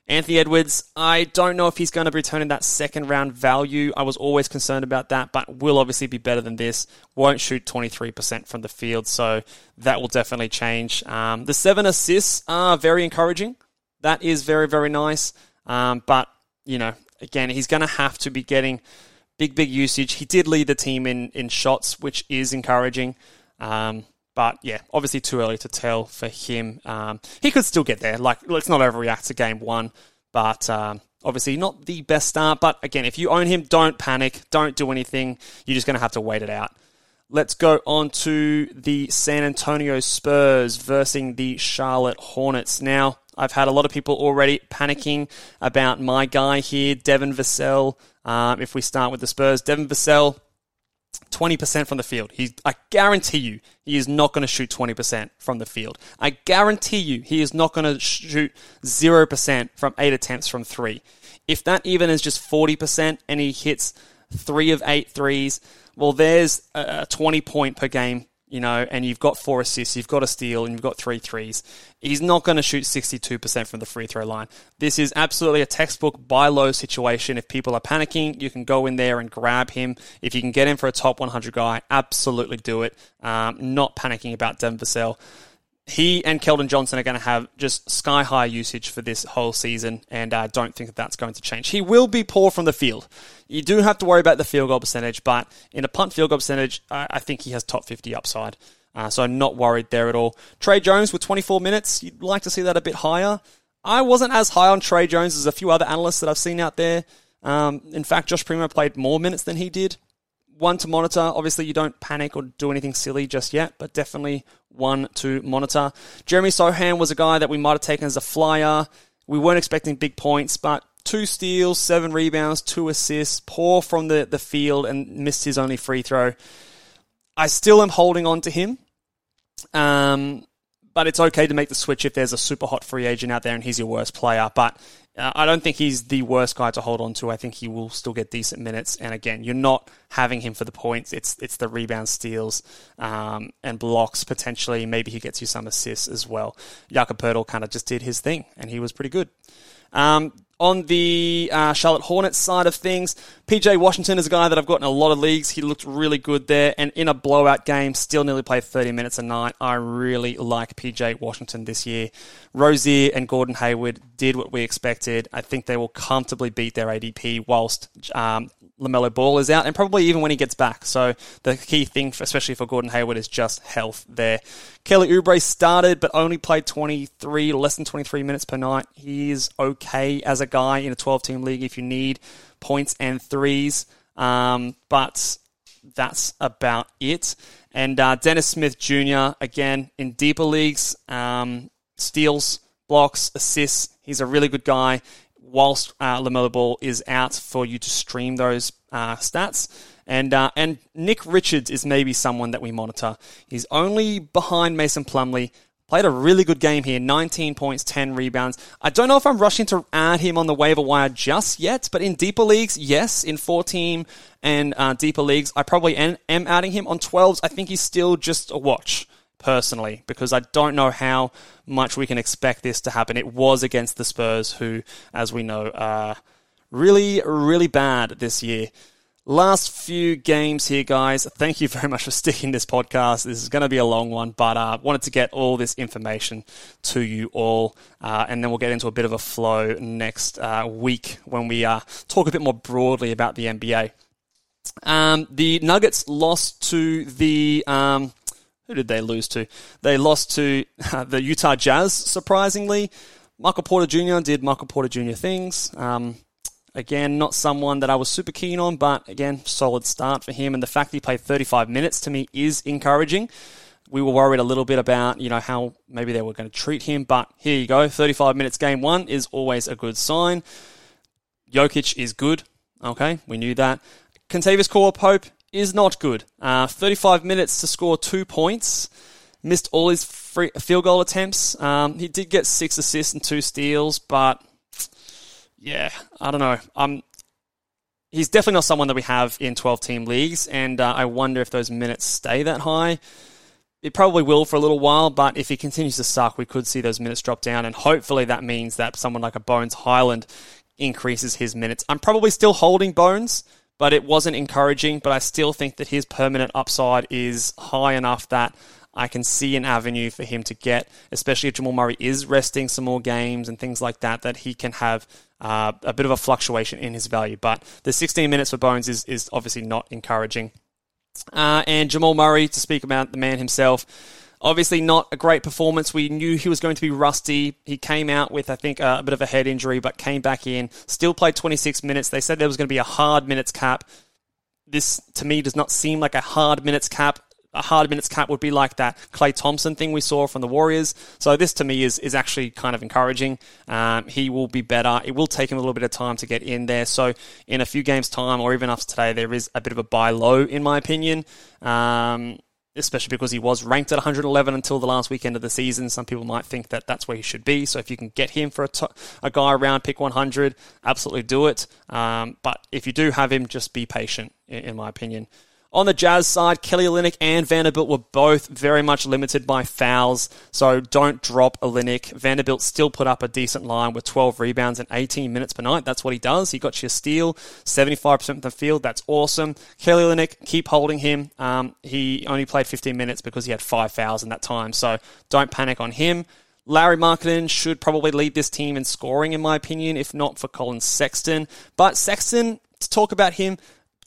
Anthony Edwards, I don't know if he's going to return in that second round value. I was always concerned about that, but will obviously be better than this. Won't shoot 23% from the field, so that will definitely change. Um, the seven assists are very encouraging. That is very, very nice. Um, but, you know, again, he's going to have to be getting big, big usage. He did lead the team in, in shots, which is encouraging. Um, but yeah, obviously too early to tell for him. Um, he could still get there. Like, let's not overreact to game one. But um, obviously not the best start. But again, if you own him, don't panic. Don't do anything. You're just going to have to wait it out. Let's go on to the San Antonio Spurs versus the Charlotte Hornets. Now, I've had a lot of people already panicking about my guy here, Devin Vassell. Um, if we start with the Spurs, Devin Vassell, 20% from the field. He, I guarantee you, he is not going to shoot 20% from the field. I guarantee you, he is not going to shoot 0% from eight attempts from three. If that even is just 40% and he hits three of eight threes, well, there's a 20 point per game you know, and you've got four assists, you've got a steal, and you've got three threes. He's not going to shoot 62% from the free throw line. This is absolutely a textbook buy low situation. If people are panicking, you can go in there and grab him. If you can get him for a top 100 guy, absolutely do it. Um, not panicking about Devin Vassell. He and Keldon Johnson are going to have just sky high usage for this whole season, and I uh, don't think that that's going to change. He will be poor from the field. You do have to worry about the field goal percentage, but in a punt field goal percentage, I, I think he has top 50 upside. Uh, so I'm not worried there at all. Tre Jones with 24 minutes, you'd like to see that a bit higher. I wasn't as high on Tre Jones as a few other analysts that I've seen out there. Um, in fact, Josh Primo played more minutes than he did one to monitor. Obviously, you don't panic or do anything silly just yet, but definitely one to monitor. Jeremy Sochan was a guy that we might have taken as a flyer. We weren't expecting big points, but two steals, seven rebounds, two assists, poor from the, the field, and missed his only free throw. I still am holding on to him. Um, but it's okay to make the switch if there's a super hot free agent out there and he's your worst player. But uh, I don't think he's the worst guy to hold on to. I think he will still get decent minutes. And again, you're not having him for the points. It's it's the rebound steals um, and blocks potentially. Maybe he gets you some assists as well. Jakob Poeltl kind of just did his thing, and he was pretty good. Um, on the uh, Charlotte Hornets side of things, PJ Washington is a guy that I've got in a lot of leagues. He looked really good there, and in a blowout game, still nearly played 30 minutes a night. I really like PJ Washington this year. Rozier and Gordon Hayward did what we expected. I think they will comfortably beat their ADP whilst um, LaMelo Ball is out, and probably even when he gets back. So the key thing, especially for Gordon Hayward, is just health there. Kelly Oubre started, but only played 23, less than 23 minutes per night. He is okay as a guy in a 12-team league if you need points and threes, um, but that's about it. And uh, Dennis Smith Jr. again in deeper leagues, um, steals, blocks, assists. He's a really good guy whilst uh, LaMelo Ball is out for you to stream those uh, stats. And uh, and Nick Richards is maybe someone that we monitor. He's only behind Mason Plumlee. Played a really good game here, 19 points, 10 rebounds. I don't know if I'm rushing to add him on the waiver wire just yet, but in deeper leagues, yes. In 14 and uh, deeper leagues, I probably am, am adding him. On 12s, I think he's still just a watch personally, because I don't know how much we can expect this to happen. It was against the Spurs, who, as we know, are really, really bad this year. Last few games here, guys. Thank you very much for sticking this podcast. This is going to be a long one, but uh, wanted to get all this information to you all, uh, and then we'll get into a bit of a flow next uh, week when we uh, talk a bit more broadly about the NBA. Um, the Nuggets lost to the um, who did they lose to? They lost to the Utah Jazz, surprisingly. Michael Porter Jr. did Michael Porter Jr. things. Um, again, not someone that I was super keen on, but again, solid start for him. And the fact that he played 35 minutes to me is encouraging. We were worried a little bit about, you know, how maybe they were going to treat him, but here you go. 35 minutes game one is always a good sign. Jokic is good. Okay, we knew that. Kentavious Caldwell Pope is not good. Uh, 35 minutes to score two points. Missed all his free, field goal attempts. Um, he did get six assists and two steals, but yeah, I don't know. Um, he's definitely not someone that we have in 12 team leagues, and uh, I wonder if those minutes stay that high. It probably will for a little while, but if he continues to suck, we could see those minutes drop down, and hopefully that means that someone like a Bones Hyland increases his minutes. I'm probably still holding Bones but it wasn't encouraging. But I still think that his permanent upside is high enough that I can see an avenue for him to get, especially if Jamal Murray is resting some more games and things like that, that he can have uh, a bit of a fluctuation in his value. But the 16 minutes for Bones is, is obviously not encouraging. Uh, and Jamal Murray, to speak about the man himself, Obviously, not a great performance. We knew he was going to be rusty. He came out with, I think, a bit of a head injury, but came back in. Still played 26 minutes. They said there was going to be a hard minutes cap. This, to me, does not seem like a hard minutes cap a hard minutes cap would be like that Klay Thompson thing we saw from the Warriors. So this to me is is actually kind of encouraging. Um, he will be better. It will take him a little bit of time to get in there. So in a few games time, or even after today, there is a bit of a buy low in my opinion. Um, especially because he was ranked at 111 until the last weekend of the season. Some people might think that that's where he should be. So if you can get him for a, guy around pick 100, absolutely do it. Um, but if you do have him, just be patient, in, in my opinion. On the Jazz side, Kelly Olynyk and Vanderbilt were both very much limited by fouls, so don't drop Olynyk. Vanderbilt still put up a decent line with 12 rebounds and 18 minutes per night. That's what he does. He got you a steal, 75% of the field. That's awesome. Kelly Olynyk, keep holding him. Um, he only played 15 minutes because he had five fouls in that time, so don't panic on him. Lauri Markkanen should probably lead this team in scoring, in my opinion, if not for Collin Sexton. But Sexton, to talk about him,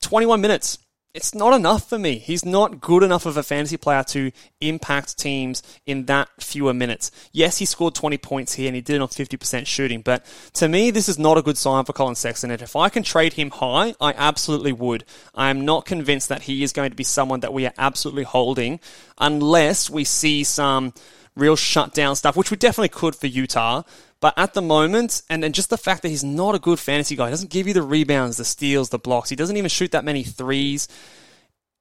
21 minutes it's not enough for me. He's not good enough of a fantasy player to impact teams in that fewer minutes. Yes, he scored 20 points here and he did it on 50% shooting, but to me, this is not a good sign for Collin Sexton. And if I can trade him high, I absolutely would. I am not convinced that he is going to be someone that we are absolutely holding unless we see some real shutdown stuff, which we definitely could for Utah. But at the moment, and, and just the fact that he's not a good fantasy guy, he doesn't give you the rebounds, the steals, the blocks. He doesn't even shoot that many threes.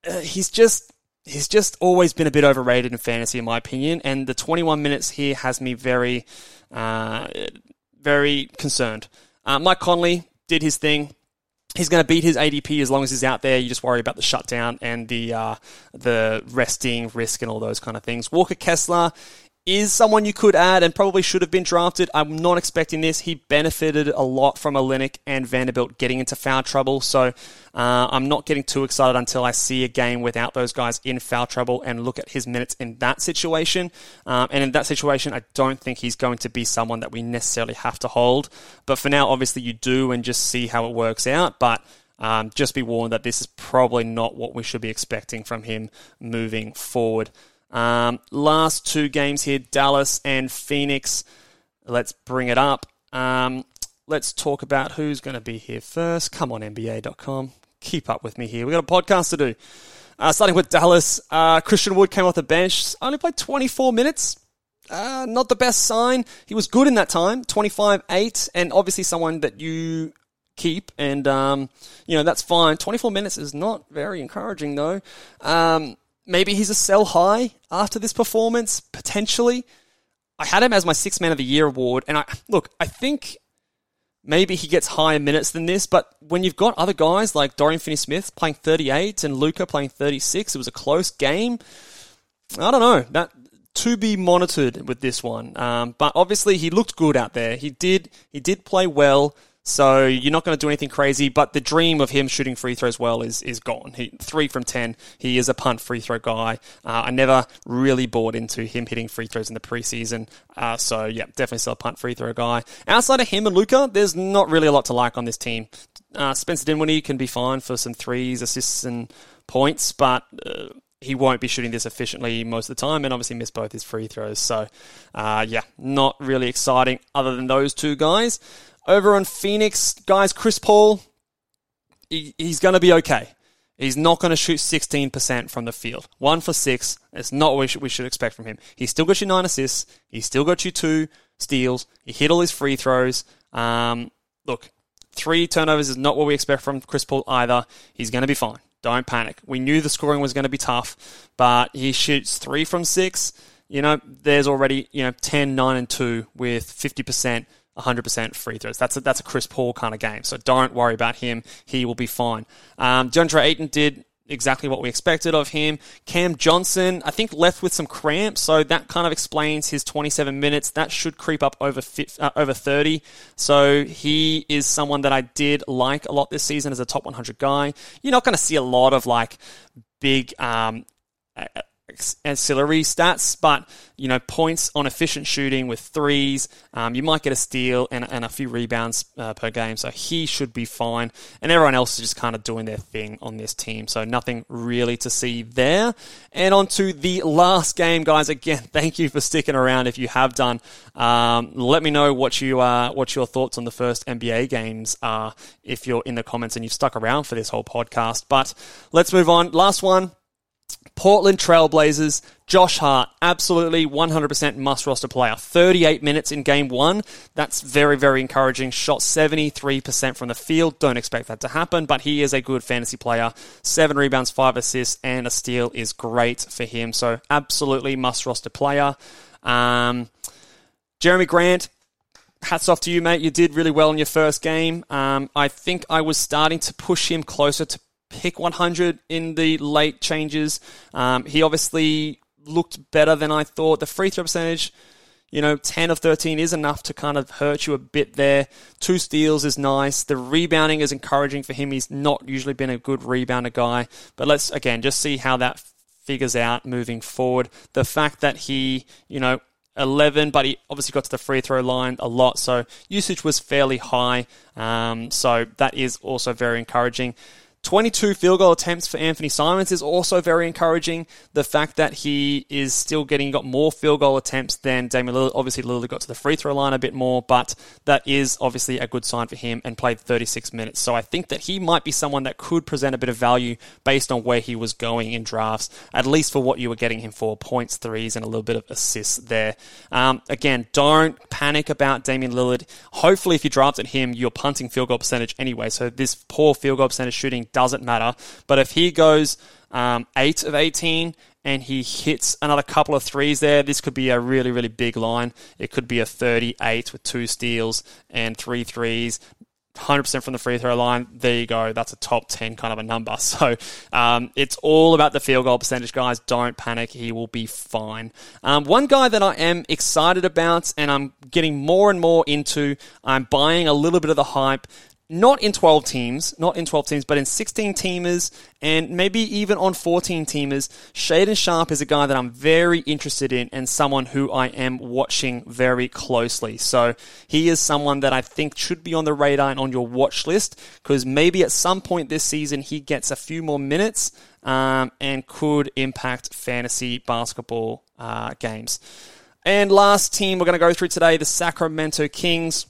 Uh, he's just he's just always been a bit overrated in fantasy, in my opinion. And the 21 minutes here has me very, uh, very concerned. Uh, Mike Conley did his thing. He's going to beat his ADP as long as he's out there. You just worry about the shutdown and the uh, the resting risk and all those kind of things. Walker Kessler, is someone you could add and probably should have been drafted. I'm not expecting this. He benefited a lot from Olynyk and Vanderbilt getting into foul trouble, so uh, I'm not getting too excited until I see a game without those guys in foul trouble and look at his minutes in that situation. Um, and in that situation, I don't think he's going to be someone that we necessarily have to hold. But for now, obviously, you do and just see how it works out. But um, just be warned that this is probably not what we should be expecting from him moving forward. Um, last two games here Dallas and Phoenix. Let's bring it up. Um, let's talk about who's going to be here first. Come on, NBA.com. Keep up with me here. We've got a podcast to do. Uh, starting with Dallas, uh, Christian Wood came off the bench, only played 24 minutes. Uh, not the best sign. He was good in that time, 25 8, and obviously someone that you keep, and, um, you know, that's fine. 24 minutes is not very encouraging, though. Um, maybe he's a sell high after this performance, potentially. I had him as my six man of the year award, and I look, I think maybe he gets higher minutes than this, but when you've got other guys like Dorian Finney Smith playing 38 and Luka playing 36, it was a close game. I don't know. That to be monitored with this one. Um, but obviously he looked good out there. He did he did play well. So you're not going to do anything crazy, but the dream of him shooting free throws well is is gone. He three from ten. He is a punt free throw guy. Uh, I never really bought into him hitting free throws in the preseason. Uh, so yeah, definitely still a punt free throw guy. Outside of him and Luka, there's not really a lot to like on this team. Uh, Spencer Dinwiddie can be fine for some threes, assists, and points, but uh, he won't be shooting this efficiently most of the time and obviously miss both his free throws. So, uh, yeah, not really exciting other than those two guys. Over on Phoenix, guys, Chris Paul, he, he's going to be okay. He's not going to shoot 16% from the field. One for six. It's not what we should, we should expect from him. He still got you nine assists. He still got you two steals. He hit all his free throws. Um, look, three turnovers is not what we expect from Chris Paul either. He's going to be fine. Don't panic. We knew the scoring was going to be tough, but he shoots three from six. You know, there's already, you know, 10, 9, and 2 with 50%. 100% free throws. That's a, that's a Chris Paul kind of game. So don't worry about him. He will be fine. Um, DeAndre Ayton did exactly what we expected of him. Cam Johnson, I think, left with some cramps, so that kind of explains his 27 minutes. That should creep up over uh, over 30. So he is someone that I did like a lot this season as a top 100 guy. You're not going to see a lot of like big um, ancillary stats, but you know points on efficient shooting with threes. Um, you might get a steal and, and a few rebounds uh, per game, so he should be fine. And everyone else is just kind of doing their thing on this team, so nothing really to see there. And on to the last game, guys. Again, thank you for sticking around. If you have done, um, let me know what you uh, what your thoughts on the first NBA games are. If you're in the comments and you've stuck around for this whole podcast, but let's move on. Last one. Portland Trailblazers, Josh Hart, absolutely 100% must roster player. 38 minutes in game one. That's very, very encouraging. Shot 73% from the field. Don't expect that to happen, but he is a good fantasy player. Seven rebounds, five assists, and a steal is great for him. So, absolutely must roster player. Um, Jerami Grant, hats off to you, mate. You did really well in your first game. Um, I think I was starting to push him closer to pick 100 in the late changes. Um, he obviously looked better than I thought. The free throw percentage, you know, 10 of 13 is enough to kind of hurt you a bit there. Two steals is nice. The rebounding is encouraging for him. He's not usually been a good rebounder guy. But let's, again, just see how that figures out moving forward. The fact that he, you know, 11, but he obviously got to the free throw line a lot, so usage was fairly high. Um, so that is also very encouraging. 22 field goal attempts for Anthony Simons is also very encouraging. The fact that he is still getting got more field goal attempts than Damian Lillard. Obviously, Lillard got to the free throw line a bit more, but that is obviously a good sign for him and played 36 minutes. So I think that he might be someone that could present a bit of value based on where he was going in drafts, at least for what you were getting him for points, threes, and a little bit of assists there. Um, again, don't panic about Damian Lillard. Hopefully, if you drafted him, you're punting field goal percentage anyway. So this poor field goal percentage shooting doesn't matter. But if he goes um, 8 of 18 and he hits another couple of threes there, this could be a really, really big line. It could be a 38 with two steals and three threes. 100% from the free throw line. There you go. That's a top 10 kind of a number. So um, it's all about the field goal percentage, guys. Don't panic. He will be fine. Um, one guy that I am excited about and I'm getting more and more into, I'm buying a little bit of the hype not in 12 teams, not in 12 teams, but in 16 teamers and maybe even on 14 teamers. Shaedon Sharpe is a guy that I'm very interested in and someone who I am watching very closely. So he is someone that I think should be on the radar and on your watch list because maybe at some point this season he gets a few more minutes um, and could impact fantasy basketball uh, games. And last team we're going to go through today, the Sacramento Kings.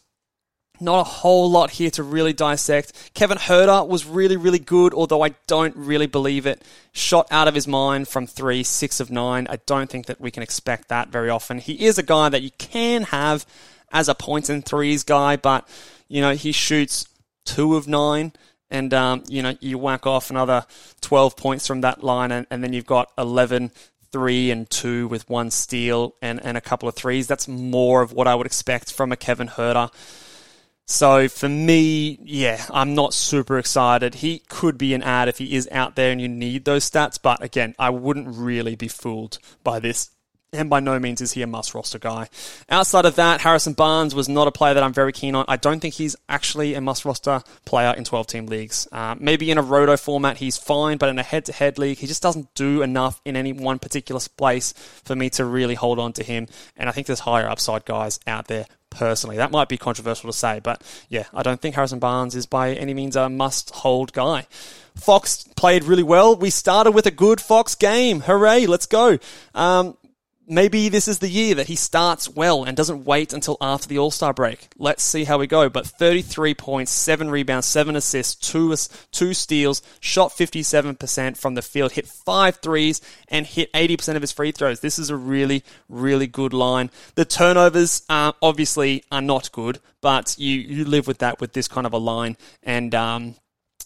Not a whole lot here to really dissect. Kevin Huerter was really, really good, although I don't really believe it. Shot out of his mind from three, six of nine. I don't think that we can expect that very often. He is a guy that you can have as a points and threes guy, but, you know, he shoots two of nine and um, you know you whack off another 12 points from that line and, and, then you've got 11 3 and 2 with one steal and, and a couple of threes that's more of what i would expect from a kevin Huerter. So for me, yeah, I'm not super excited. He could be an add if he is out there and you need those stats, but again, I wouldn't really be fooled by this. And by no means is he a must roster guy. Outside of that, Harrison Barnes was not a player that I'm very keen on. I don't think he's actually a must roster player in 12 team leagues. Uh, maybe in a roto format, he's fine, but in a head to head league, he just doesn't do enough in any one particular place for me to really hold on to him. And I think there's higher upside guys out there personally. That might be controversial to say, but yeah, I don't think Harrison Barnes is by any means a must hold guy. Fox played really well. We started with a good Fox game. Hooray, let's go. Um, maybe this is the year that he starts well and doesn't wait until after the All Star break. Let's see how we go. But 33 points, 7 rebounds, 7 assists, 2, two steals, shot 57% from the field, hit 5 threes, and hit 80% of his free throws. This is a really, really good line. The turnovers uh, obviously are not good, but you, you live with that with this kind of a line. And, um,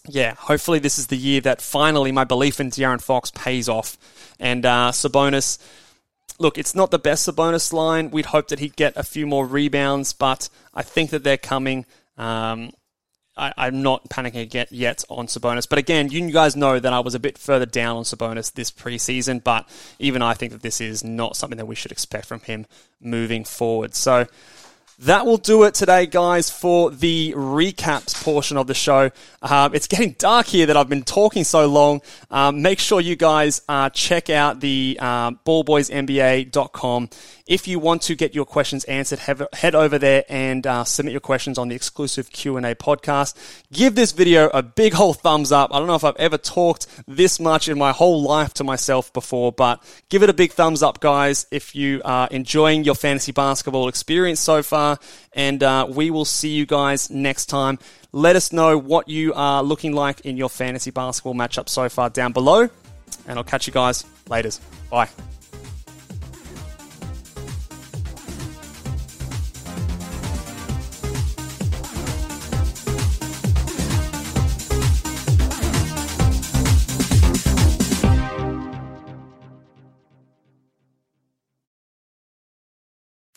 yeah, hopefully this is the year that finally my belief in De'Aaron Fox pays off. And uh, Sabonis, look, it's not the best Sabonis line. We'd hope that he'd get a few more rebounds, but I think that they're coming. Um, I, am not panicking yet, yet on Sabonis. But again, you guys know that I was a bit further down on Sabonis this preseason, but even I think that this is not something that we should expect from him moving forward. So that will do it today, guys, for the recaps portion of the show. Uh, it's getting dark here that I've been talking so long. Um, make sure you guys uh, check out the uh, ballboysnba.com. If you want to get your questions answered, have, head over there and uh, submit your questions on the exclusive Q&A podcast. Give this video a big whole thumbs up. I don't know if I've ever talked this much in my whole life to myself before, but give it a big thumbs up, guys, if you are enjoying your fantasy basketball experience so far. And uh, we will see you guys next time. Let us know what you are looking like in your fantasy basketball matchup so far down below. And I'll catch you guys later. Bye.